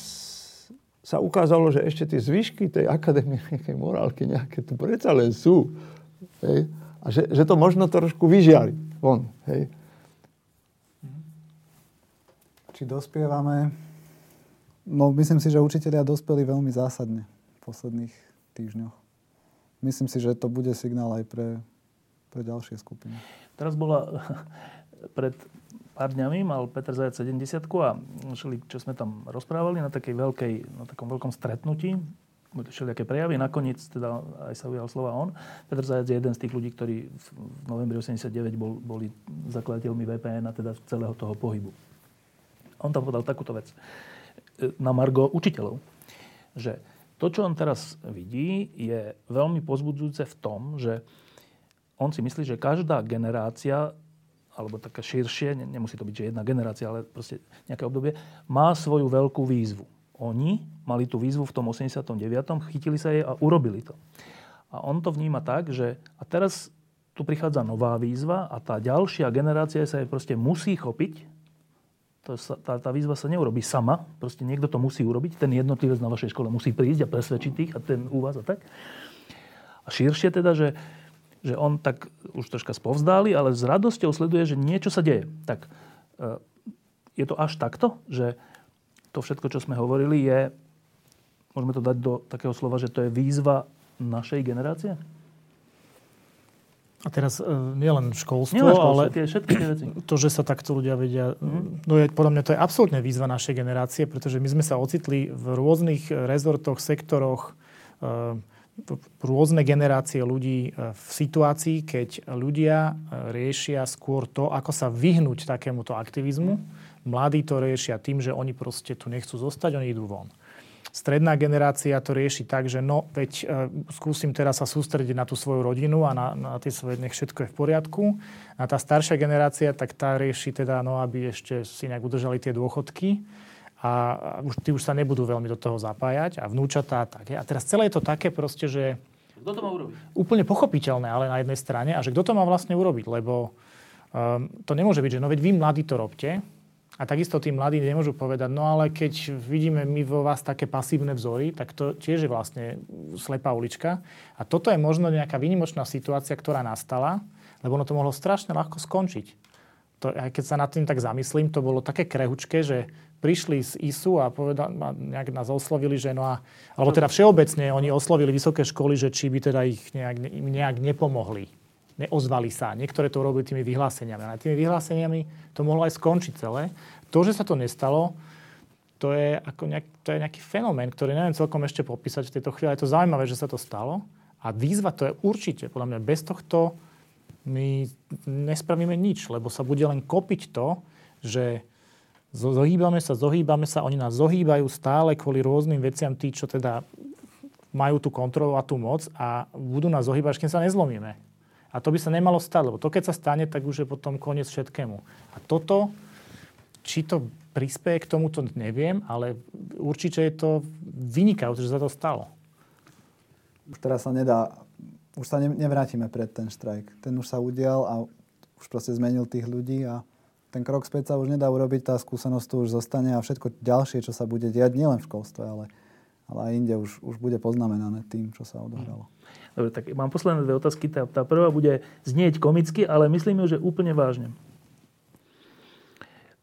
sa ukázalo, že ešte tie zvyšky tej akademickej morálky nejaké tu predsa len sú. Hej, a že, že to možno trošku vyžiali von. Hej. Či dospievame? No myslím si, že učiteľia dospeli veľmi zásadne v posledných týždňoch. Myslím si, že to bude signál aj pre, pre ďalšie skupiny. Teraz bola pred pár dňami mal Peter Zajac 70 a šli, čo sme tam rozprávali na takej veľkej, na takom veľkom stretnutí, všelijaké prejavy. Nakoniec teda aj sa ujal slova on. Peter Zajac je jeden z tých ľudí, ktorí v novembri 89 bol, boli zakladateľmi VPN a teda celého toho pohybu. On tam povedal takúto vec e, na Margo učiteľov, že to, čo on teraz vidí, je veľmi pozbudzujúce v tom, že on si myslí, že každá generácia alebo také širšie, nemusí to byť, že jedna generácia, ale proste nejaké obdobie, má svoju veľkú výzvu. Oni mali tú výzvu v tom 89., chytili sa jej a urobili to. A on to vníma tak, že a teraz tu prichádza nová výzva a tá ďalšia generácia sa jej proste musí chopiť. To sa, tá, tá výzva sa neurobí sama, proste niekto to musí urobiť, ten jednotlivec na vašej škole musí prísť a presvedčiť tých a ten u vás a tak. A širšie teda, že že on tak už troška spovzdáli, ale s radosťou sleduje, že niečo sa deje. Tak e, je to až takto, že to všetko, čo sme hovorili, je, môžeme to dať do takého slova, že to je výzva našej generácie? A teraz e, nielen školstvo, nie školstvo, ale tie, všetky tie veci. to, že sa takto ľudia vedia, mm. no je, podľa mňa to je absolútne výzva našej generácie, pretože my sme sa ocitli v rôznych rezortoch, sektoroch, e, rôzne generácie ľudí e, v situácii, keď ľudia e, riešia skôr to, ako sa vyhnúť takémuto aktivizmu. Mladí to riešia tým, že oni proste tu nechcú zostať, oni idú von. Stredná generácia to rieši tak, že no, veď e, skúsim teraz sa sústrediť na tú svoju rodinu a na, na tie svoje, nech všetko je v poriadku. A tá staršia generácia, tak tá rieši teda, no, aby ešte si nejak udržali tie dôchodky a už, tí už sa nebudú veľmi do toho zapájať a vnúčatá tak. A teraz celé je to také proste, že... Kto to má urobiť? Úplne pochopiteľné, ale na jednej strane. A že kto to má vlastne urobiť, lebo um, to nemôže byť, že no veď vy mladí to robte, a takisto tí mladí nemôžu povedať, no ale keď vidíme my vo vás také pasívne vzory, tak to tiež je vlastne slepá ulička. A toto je možno nejaká výnimočná situácia, ktorá nastala, lebo ono to mohlo strašne ľahko skončiť. To, aj keď sa nad tým tak zamyslím, to bolo také krehučké, že prišli z ISU a povedal, nejak nás oslovili, že no a, alebo teda všeobecne oni oslovili vysoké školy, že či by teda ich nejak, nejak nepomohli neozvali sa. Niektoré to robili tými vyhláseniami. Ale tými vyhláseniami to mohlo aj skončiť celé. To, že sa to nestalo, to je, ako nejak, to je nejaký fenomén, ktorý neviem celkom ešte popísať v tejto chvíli. Je to zaujímavé, že sa to stalo. A výzva to je určite, podľa mňa, bez tohto my nespravíme nič, lebo sa bude len kopiť to, že zohýbame sa, zohýbame sa, oni nás zohýbajú stále kvôli rôznym veciam, tí, čo teda majú tú kontrolu a tú moc a budú nás zohýbať, kým sa nezlomíme. A to by sa nemalo stať, lebo to, keď sa stane, tak už je potom koniec všetkému. A toto, či to prispieje k tomu, to neviem, ale určite je to vynikajúce, že sa to stalo. Už teraz sa nedá, už sa nevrátime pred ten štrajk. Ten už sa udial a už proste zmenil tých ľudí a ten krok späť sa už nedá urobiť, tá skúsenosť tu už zostane a všetko ďalšie, čo sa bude diať, nielen v školstve, ale, ale aj inde už, už bude poznamenané tým, čo sa odohralo. Dobre, tak mám posledné dve otázky. Tá, tá prvá bude znieť komicky, ale myslím ju, že úplne vážne.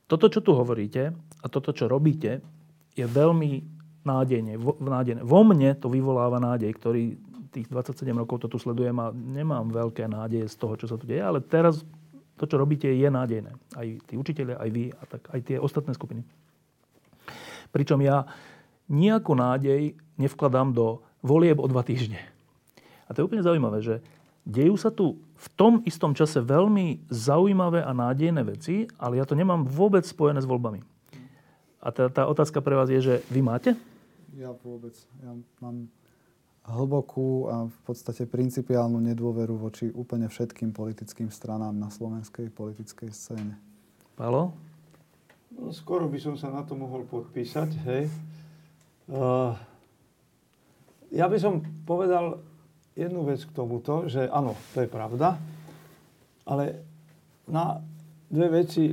Toto, čo tu hovoríte a toto, čo robíte, je veľmi nádejne. Vo, nádejne. Vo mne to vyvoláva nádej, ktorý tých 27 rokov to tu sledujem a nemám veľké nádeje z toho, čo sa tu deje, ale teraz to, čo robíte, je nádejné. Aj tí učiteľe, aj vy a tak, aj tie ostatné skupiny. Pričom ja nejakú nádej nevkladám do volieb o dva týždne. A to je úplne zaujímavé, že dejú sa tu v tom istom čase veľmi zaujímavé a nádejné veci, ale ja to nemám vôbec spojené s voľbami. A tá, tá otázka pre vás je, že vy máte? Ja vôbec. Ja mám hlbokú a v podstate principiálnu nedôveru voči úplne všetkým politickým stranám na slovenskej politickej scéne. Palo? No, skoro by som sa na to mohol podpísať, hej. Uh, ja by som povedal, jednu vec k tomuto, že áno, to je pravda, ale na dve veci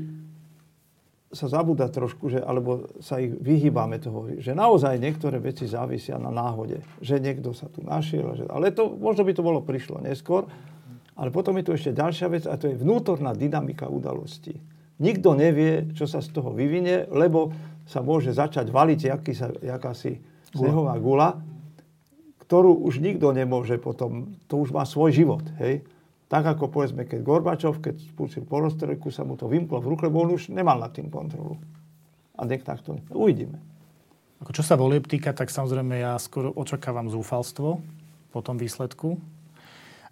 sa zabúda trošku, že, alebo sa ich vyhýbame toho, že naozaj niektoré veci závisia na náhode. Že niekto sa tu našiel, že, ale to, možno by to bolo prišlo neskôr. Ale potom je tu ešte ďalšia vec a to je vnútorná dynamika udalostí. Nikto nevie, čo sa z toho vyvinie, lebo sa môže začať valiť jaký sa, jakási snehová gula ktorú už nikto nemôže potom, to už má svoj život, hej. Tak ako povedzme, keď Gorbačov, keď spustil polostrojku, sa mu to vymklo v ruke, lebo on už nemal nad tým kontrolu. A nech takto uvidíme. Ako čo sa volieb týka, tak samozrejme ja skoro očakávam zúfalstvo po tom výsledku.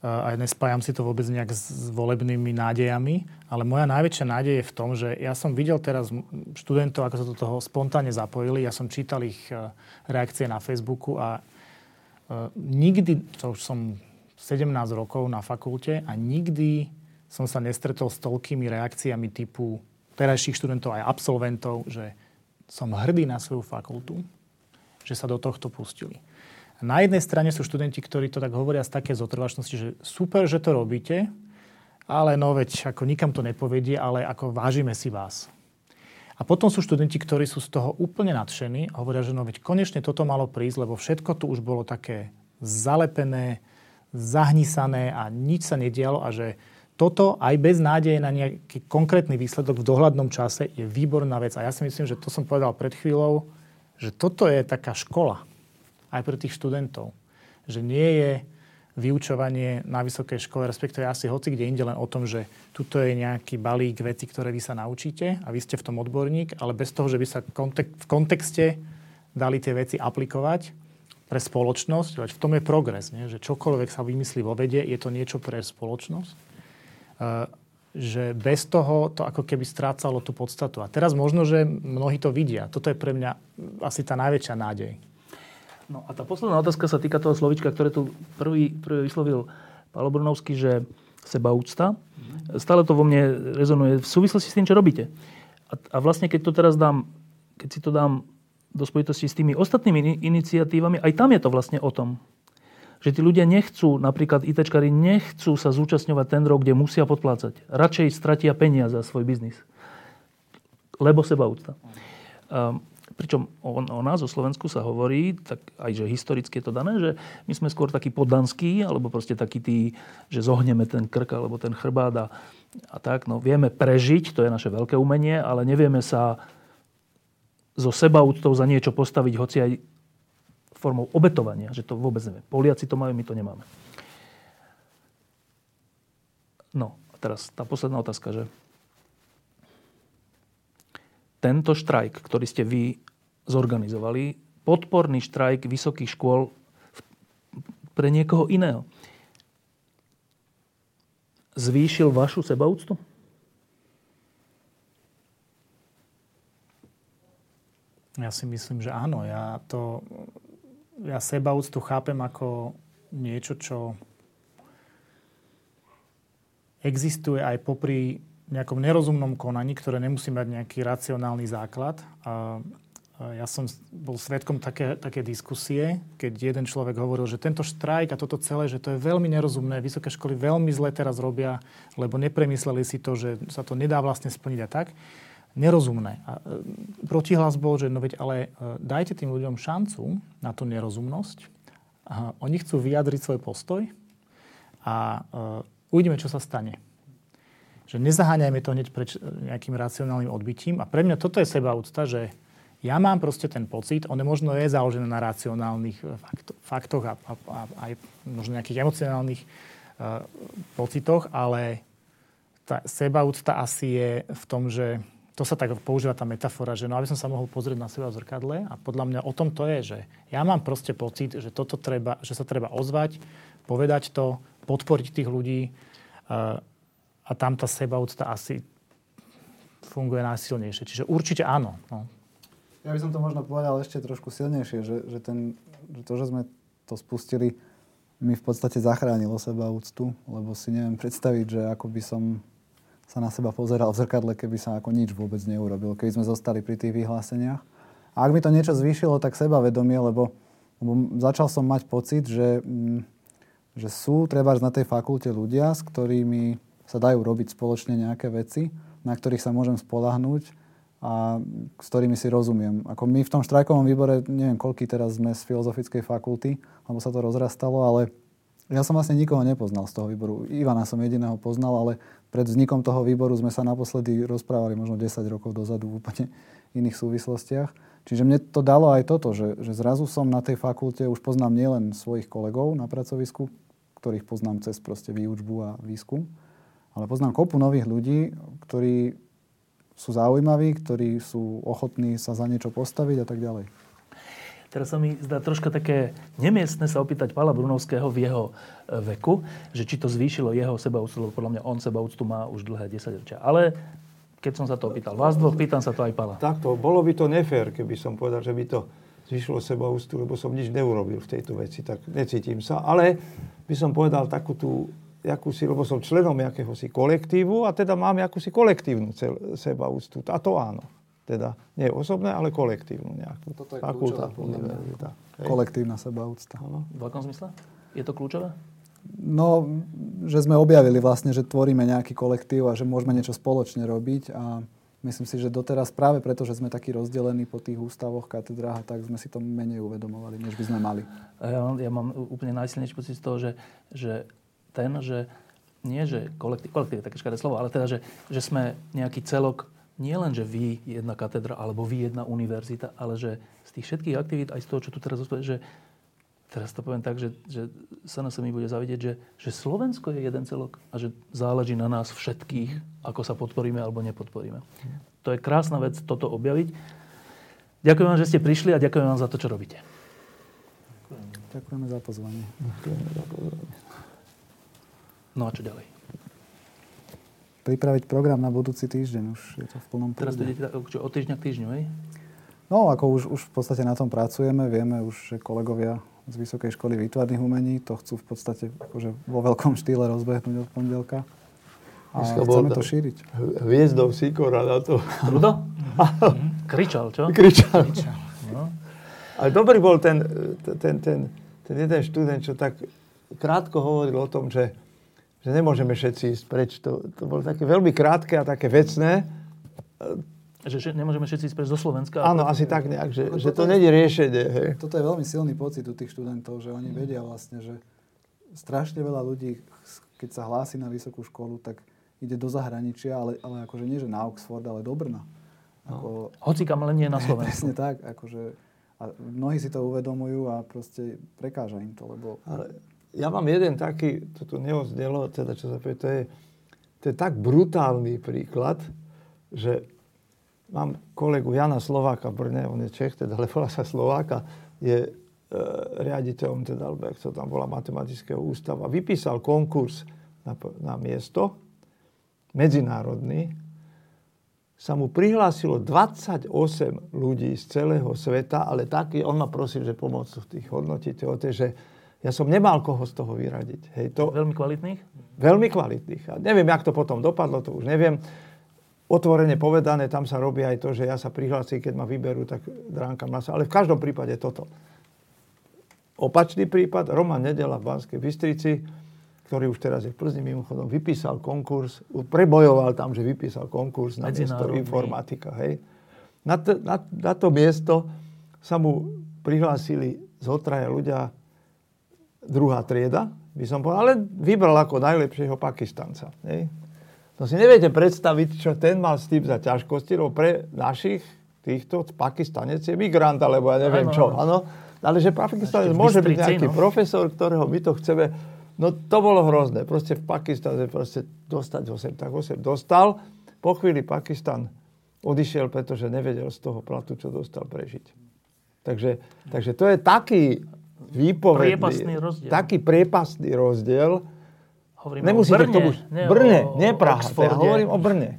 A nespájam si to vôbec nejak s volebnými nádejami, ale moja najväčšia nádej je v tom, že ja som videl teraz študentov, ako sa do toho spontánne zapojili. Ja som čítal ich e, reakcie na Facebooku a nikdy, to už som 17 rokov na fakulte a nikdy som sa nestretol s toľkými reakciami typu terajších študentov aj absolventov, že som hrdý na svoju fakultu, že sa do tohto pustili. Na jednej strane sú študenti, ktorí to tak hovoria z také zotrvačnosti, že super, že to robíte, ale no veď ako nikam to nepovedie, ale ako vážime si vás. A potom sú študenti, ktorí sú z toho úplne nadšení a hovoria, že no veď konečne toto malo prísť, lebo všetko tu už bolo také zalepené, zahnisané a nič sa nedialo a že toto aj bez nádeje na nejaký konkrétny výsledok v dohľadnom čase je výborná vec. A ja si myslím, že to som povedal pred chvíľou, že toto je taká škola aj pre tých študentov. Že nie je vyučovanie na vysokej škole, respektíve asi hoci kde inde len o tom, že tuto je nejaký balík veci, ktoré vy sa naučíte a vy ste v tom odborník, ale bez toho, že by sa v kontexte dali tie veci aplikovať, pre spoločnosť, v tom je progres, nie? že čokoľvek sa vymyslí vo vede, je to niečo pre spoločnosť. Uh, že bez toho to ako keby strácalo tú podstatu. A teraz možno, že mnohí to vidia. Toto je pre mňa asi tá najväčšia nádej. No a tá posledná otázka sa týka toho slovička, ktoré tu prvý, prvý vyslovil Paolo Brunovský, že sebaúcta. Mm-hmm. Stále to vo mne rezonuje v súvislosti s tým, čo robíte. A, a vlastne, keď to teraz dám, keď si to dám do spojitosti s tými ostatnými iniciatívami, aj tam je to vlastne o tom že tí ľudia nechcú, napríklad ITčkári nechcú sa zúčastňovať tendrov, kde musia podplácať. Radšej stratia peniaze za svoj biznis. Lebo seba úcta. Um, pričom o, o nás, o Slovensku sa hovorí, tak aj že historicky je to dané, že my sme skôr takí poddanskí, alebo proste takí tí, že zohneme ten krk alebo ten chrbát a, a tak. No, vieme prežiť, to je naše veľké umenie, ale nevieme sa so sebaúctou za niečo postaviť, hoci aj formou obetovania, že to vôbec neviem. Poliaci to majú, my to nemáme. No, a teraz tá posledná otázka, že tento štrajk, ktorý ste vy zorganizovali, podporný štrajk vysokých škôl pre niekoho iného, zvýšil vašu sebaúctu? Ja si myslím, že áno. Ja to ja sebaúctu chápem ako niečo, čo existuje aj popri nejakom nerozumnom konaní, ktoré nemusí mať nejaký racionálny základ. A ja som bol svetkom také, také diskusie, keď jeden človek hovoril, že tento štrajk a toto celé, že to je veľmi nerozumné, vysoké školy veľmi zle teraz robia, lebo nepremysleli si to, že sa to nedá vlastne splniť a tak nerozumné. A e, protihlas bol, že no veď ale e, dajte tým ľuďom šancu na tú nerozumnosť. A oni chcú vyjadriť svoj postoj a uh, uvidíme, čo sa stane. Že nezaháňajme to hneď preč nejakým racionálnym odbytím. A pre mňa toto je sebaúcta, že ja mám proste ten pocit, on možno je založený na racionálnych fakto, faktoch a, a, a aj možno nejakých emocionálnych uh, pocitoch, ale tá sebaúcta asi je v tom, že to sa tak používa tá metafora, že no aby som sa mohol pozrieť na seba v zrkadle a podľa mňa o tom to je, že ja mám proste pocit, že toto treba, že sa treba ozvať, povedať to, podporiť tých ľudí uh, a tam tá sebaúcta asi funguje najsilnejšie. Čiže určite áno. No. Ja by som to možno povedal ešte trošku silnejšie, že, že, ten, že to, že sme to spustili, mi v podstate zachránilo sebaúctu, lebo si neviem predstaviť, že ako by som sa na seba pozeral v zrkadle, keby sa ako nič vôbec neurobil, keby sme zostali pri tých vyhláseniach. A ak mi to niečo zvýšilo, tak sebavedomie, lebo, lebo začal som mať pocit, že, mm, že sú treba na tej fakulte ľudia, s ktorými sa dajú robiť spoločne nejaké veci, na ktorých sa môžem spolahnúť a s ktorými si rozumiem. Ako my v tom štrajkovom výbore, neviem, koľky teraz sme z filozofickej fakulty, lebo sa to rozrastalo, ale ja som vlastne nikoho nepoznal z toho výboru. Ivana som jediného poznal, ale pred vznikom toho výboru sme sa naposledy rozprávali možno 10 rokov dozadu v úplne iných súvislostiach. Čiže mne to dalo aj toto, že, že zrazu som na tej fakulte, už poznám nielen svojich kolegov na pracovisku, ktorých poznám cez proste výučbu a výskum, ale poznám kopu nových ľudí, ktorí sú zaujímaví, ktorí sú ochotní sa za niečo postaviť a tak ďalej. Teraz sa mi zdá troška také nemiestne sa opýtať Pala Brunovského v jeho e, veku, že či to zvýšilo jeho sebaúctu, lebo podľa mňa on sebaúctu má už dlhé 10 ročia. Ale keď som sa to opýtal vás dvoch, pýtam sa to aj Pala. Takto, bolo by to nefér, keby som povedal, že by to zvýšilo sebaúctu, lebo som nič neurobil v tejto veci, tak necítim sa. Ale by som povedal takú tú jakúsi, lebo som členom jakéhosi kolektívu a teda mám jakúsi kolektívnu sebaúctu. A to áno. Teda nie osobné, ale kolektívnu nejakú. Toto je fakulta, univerzita. Kolektívna sebaúcta. Ano. V akom zmysle? Je to kľúčové? No, že sme objavili vlastne, že tvoríme nejaký kolektív a že môžeme niečo spoločne robiť a myslím si, že doteraz práve preto, že sme takí rozdelení po tých ústavoch, katedrách, tak sme si to menej uvedomovali, než by sme mali. Ja, ja mám úplne najsilnejší pocit z toho, že, že ten, že nie, že kolektív, kolektív je také škaredé slovo, ale teda, že, že sme nejaký celok nie len, že vy jedna katedra alebo vy jedna univerzita, ale že z tých všetkých aktivít, aj z toho, čo tu teraz rozpovedal, že teraz to poviem tak, že, že sa na mi bude zavidieť, že, že Slovensko je jeden celok a že záleží na nás všetkých, ako sa podporíme alebo nepodporíme. To je krásna vec toto objaviť. Ďakujem vám, že ste prišli a ďakujem vám za to, čo robíte. Ďakujeme za pozvanie. Ďakujeme za pozvanie. No a čo ďalej? Pripraviť program na budúci týždeň, už je to v plnom Teraz to prúde. idete tak, čo, od týždňa k týždňu, hej? No, ako už, už v podstate na tom pracujeme, vieme už, že kolegovia z Vysokej školy výtvarných umení to chcú v podstate akože vo veľkom štýle rozbehnúť od pondelka. A Dneska chceme to šíriť. Hviezdou Sikora na to Trudo? Kričal, čo? kričal. No. Ale dobrý bol ten, ten, ten, ten jeden študent, čo tak krátko hovoril o tom, že, že nemôžeme všetci ísť preč. To, to bolo také veľmi krátke a také vecné. Že že nemôžeme všetci ísť preč zo Slovenska. Áno, asi tak nejak, že, že to je- není riešenie. Hej. Toto je veľmi silný pocit u tých študentov, že oni vedia vlastne, že strašne veľa ľudí, keď sa hlási na vysokú školu, tak ide do zahraničia, ale, ale akože nie, že na Oxford, ale do Brna. Ako, Hoci kam len nie na Slovensku. presne tak, akože a mnohí si to uvedomujú a proste prekáža im to, lebo Ale ja mám jeden taký, to tu neoznelo, teda čo sa povie, to je, to je tak brutálny príklad, že mám kolegu Jana Slováka v Brne, on je Čech, teda ale volá sa Slováka, je e, riaditeľom, teda, alebo sa tam volá, matematického ústava. Vypísal konkurs na, na miesto, medzinárodný, sa mu prihlásilo 28 ľudí z celého sveta, ale taký, on ma prosil, že pomôcť tých hodnotiteľov, že ja som nemal koho z toho vyradiť. Hej, to, Veľmi kvalitných? veľmi kvalitných. A neviem, jak to potom dopadlo, to už neviem. Otvorene povedané, tam sa robí aj to, že ja sa prihlásim, keď ma vyberú, tak dránkam na sa. Ale v každom prípade toto. Opačný prípad, Roman Nedela v Banskej Bystrici, ktorý už teraz je v Plzni mimochodom, vypísal konkurs, prebojoval tam, že vypísal konkurs na miesto informatika. Hej. Na, t- na, na to miesto sa mu prihlásili z otraja ľudia druhá trieda, by som povedal, ale vybral ako najlepšieho Pakistanca. Hej. To si neviete predstaviť, čo ten mal s tým za ťažkosti, lebo pre našich týchto Pakistanec je migrant, alebo ja neviem Áno, čo. áno. Ale že Pakistanec môže byť nejaký no. profesor, ktorého my to chceme... No to bolo hrozné. Proste v Pakistane proste dostať ho sem, tak ho sem dostal. Po chvíli Pakistan odišiel, pretože nevedel z toho platu, čo dostal prežiť. Takže, takže to je taký výpovedný... Priepastný rozdiel. Taký priepastný rozdiel. Hovoríme Nemusíte o Brne, k tomu... nie Brne, o nie Praha. Ja hovorím o Brne.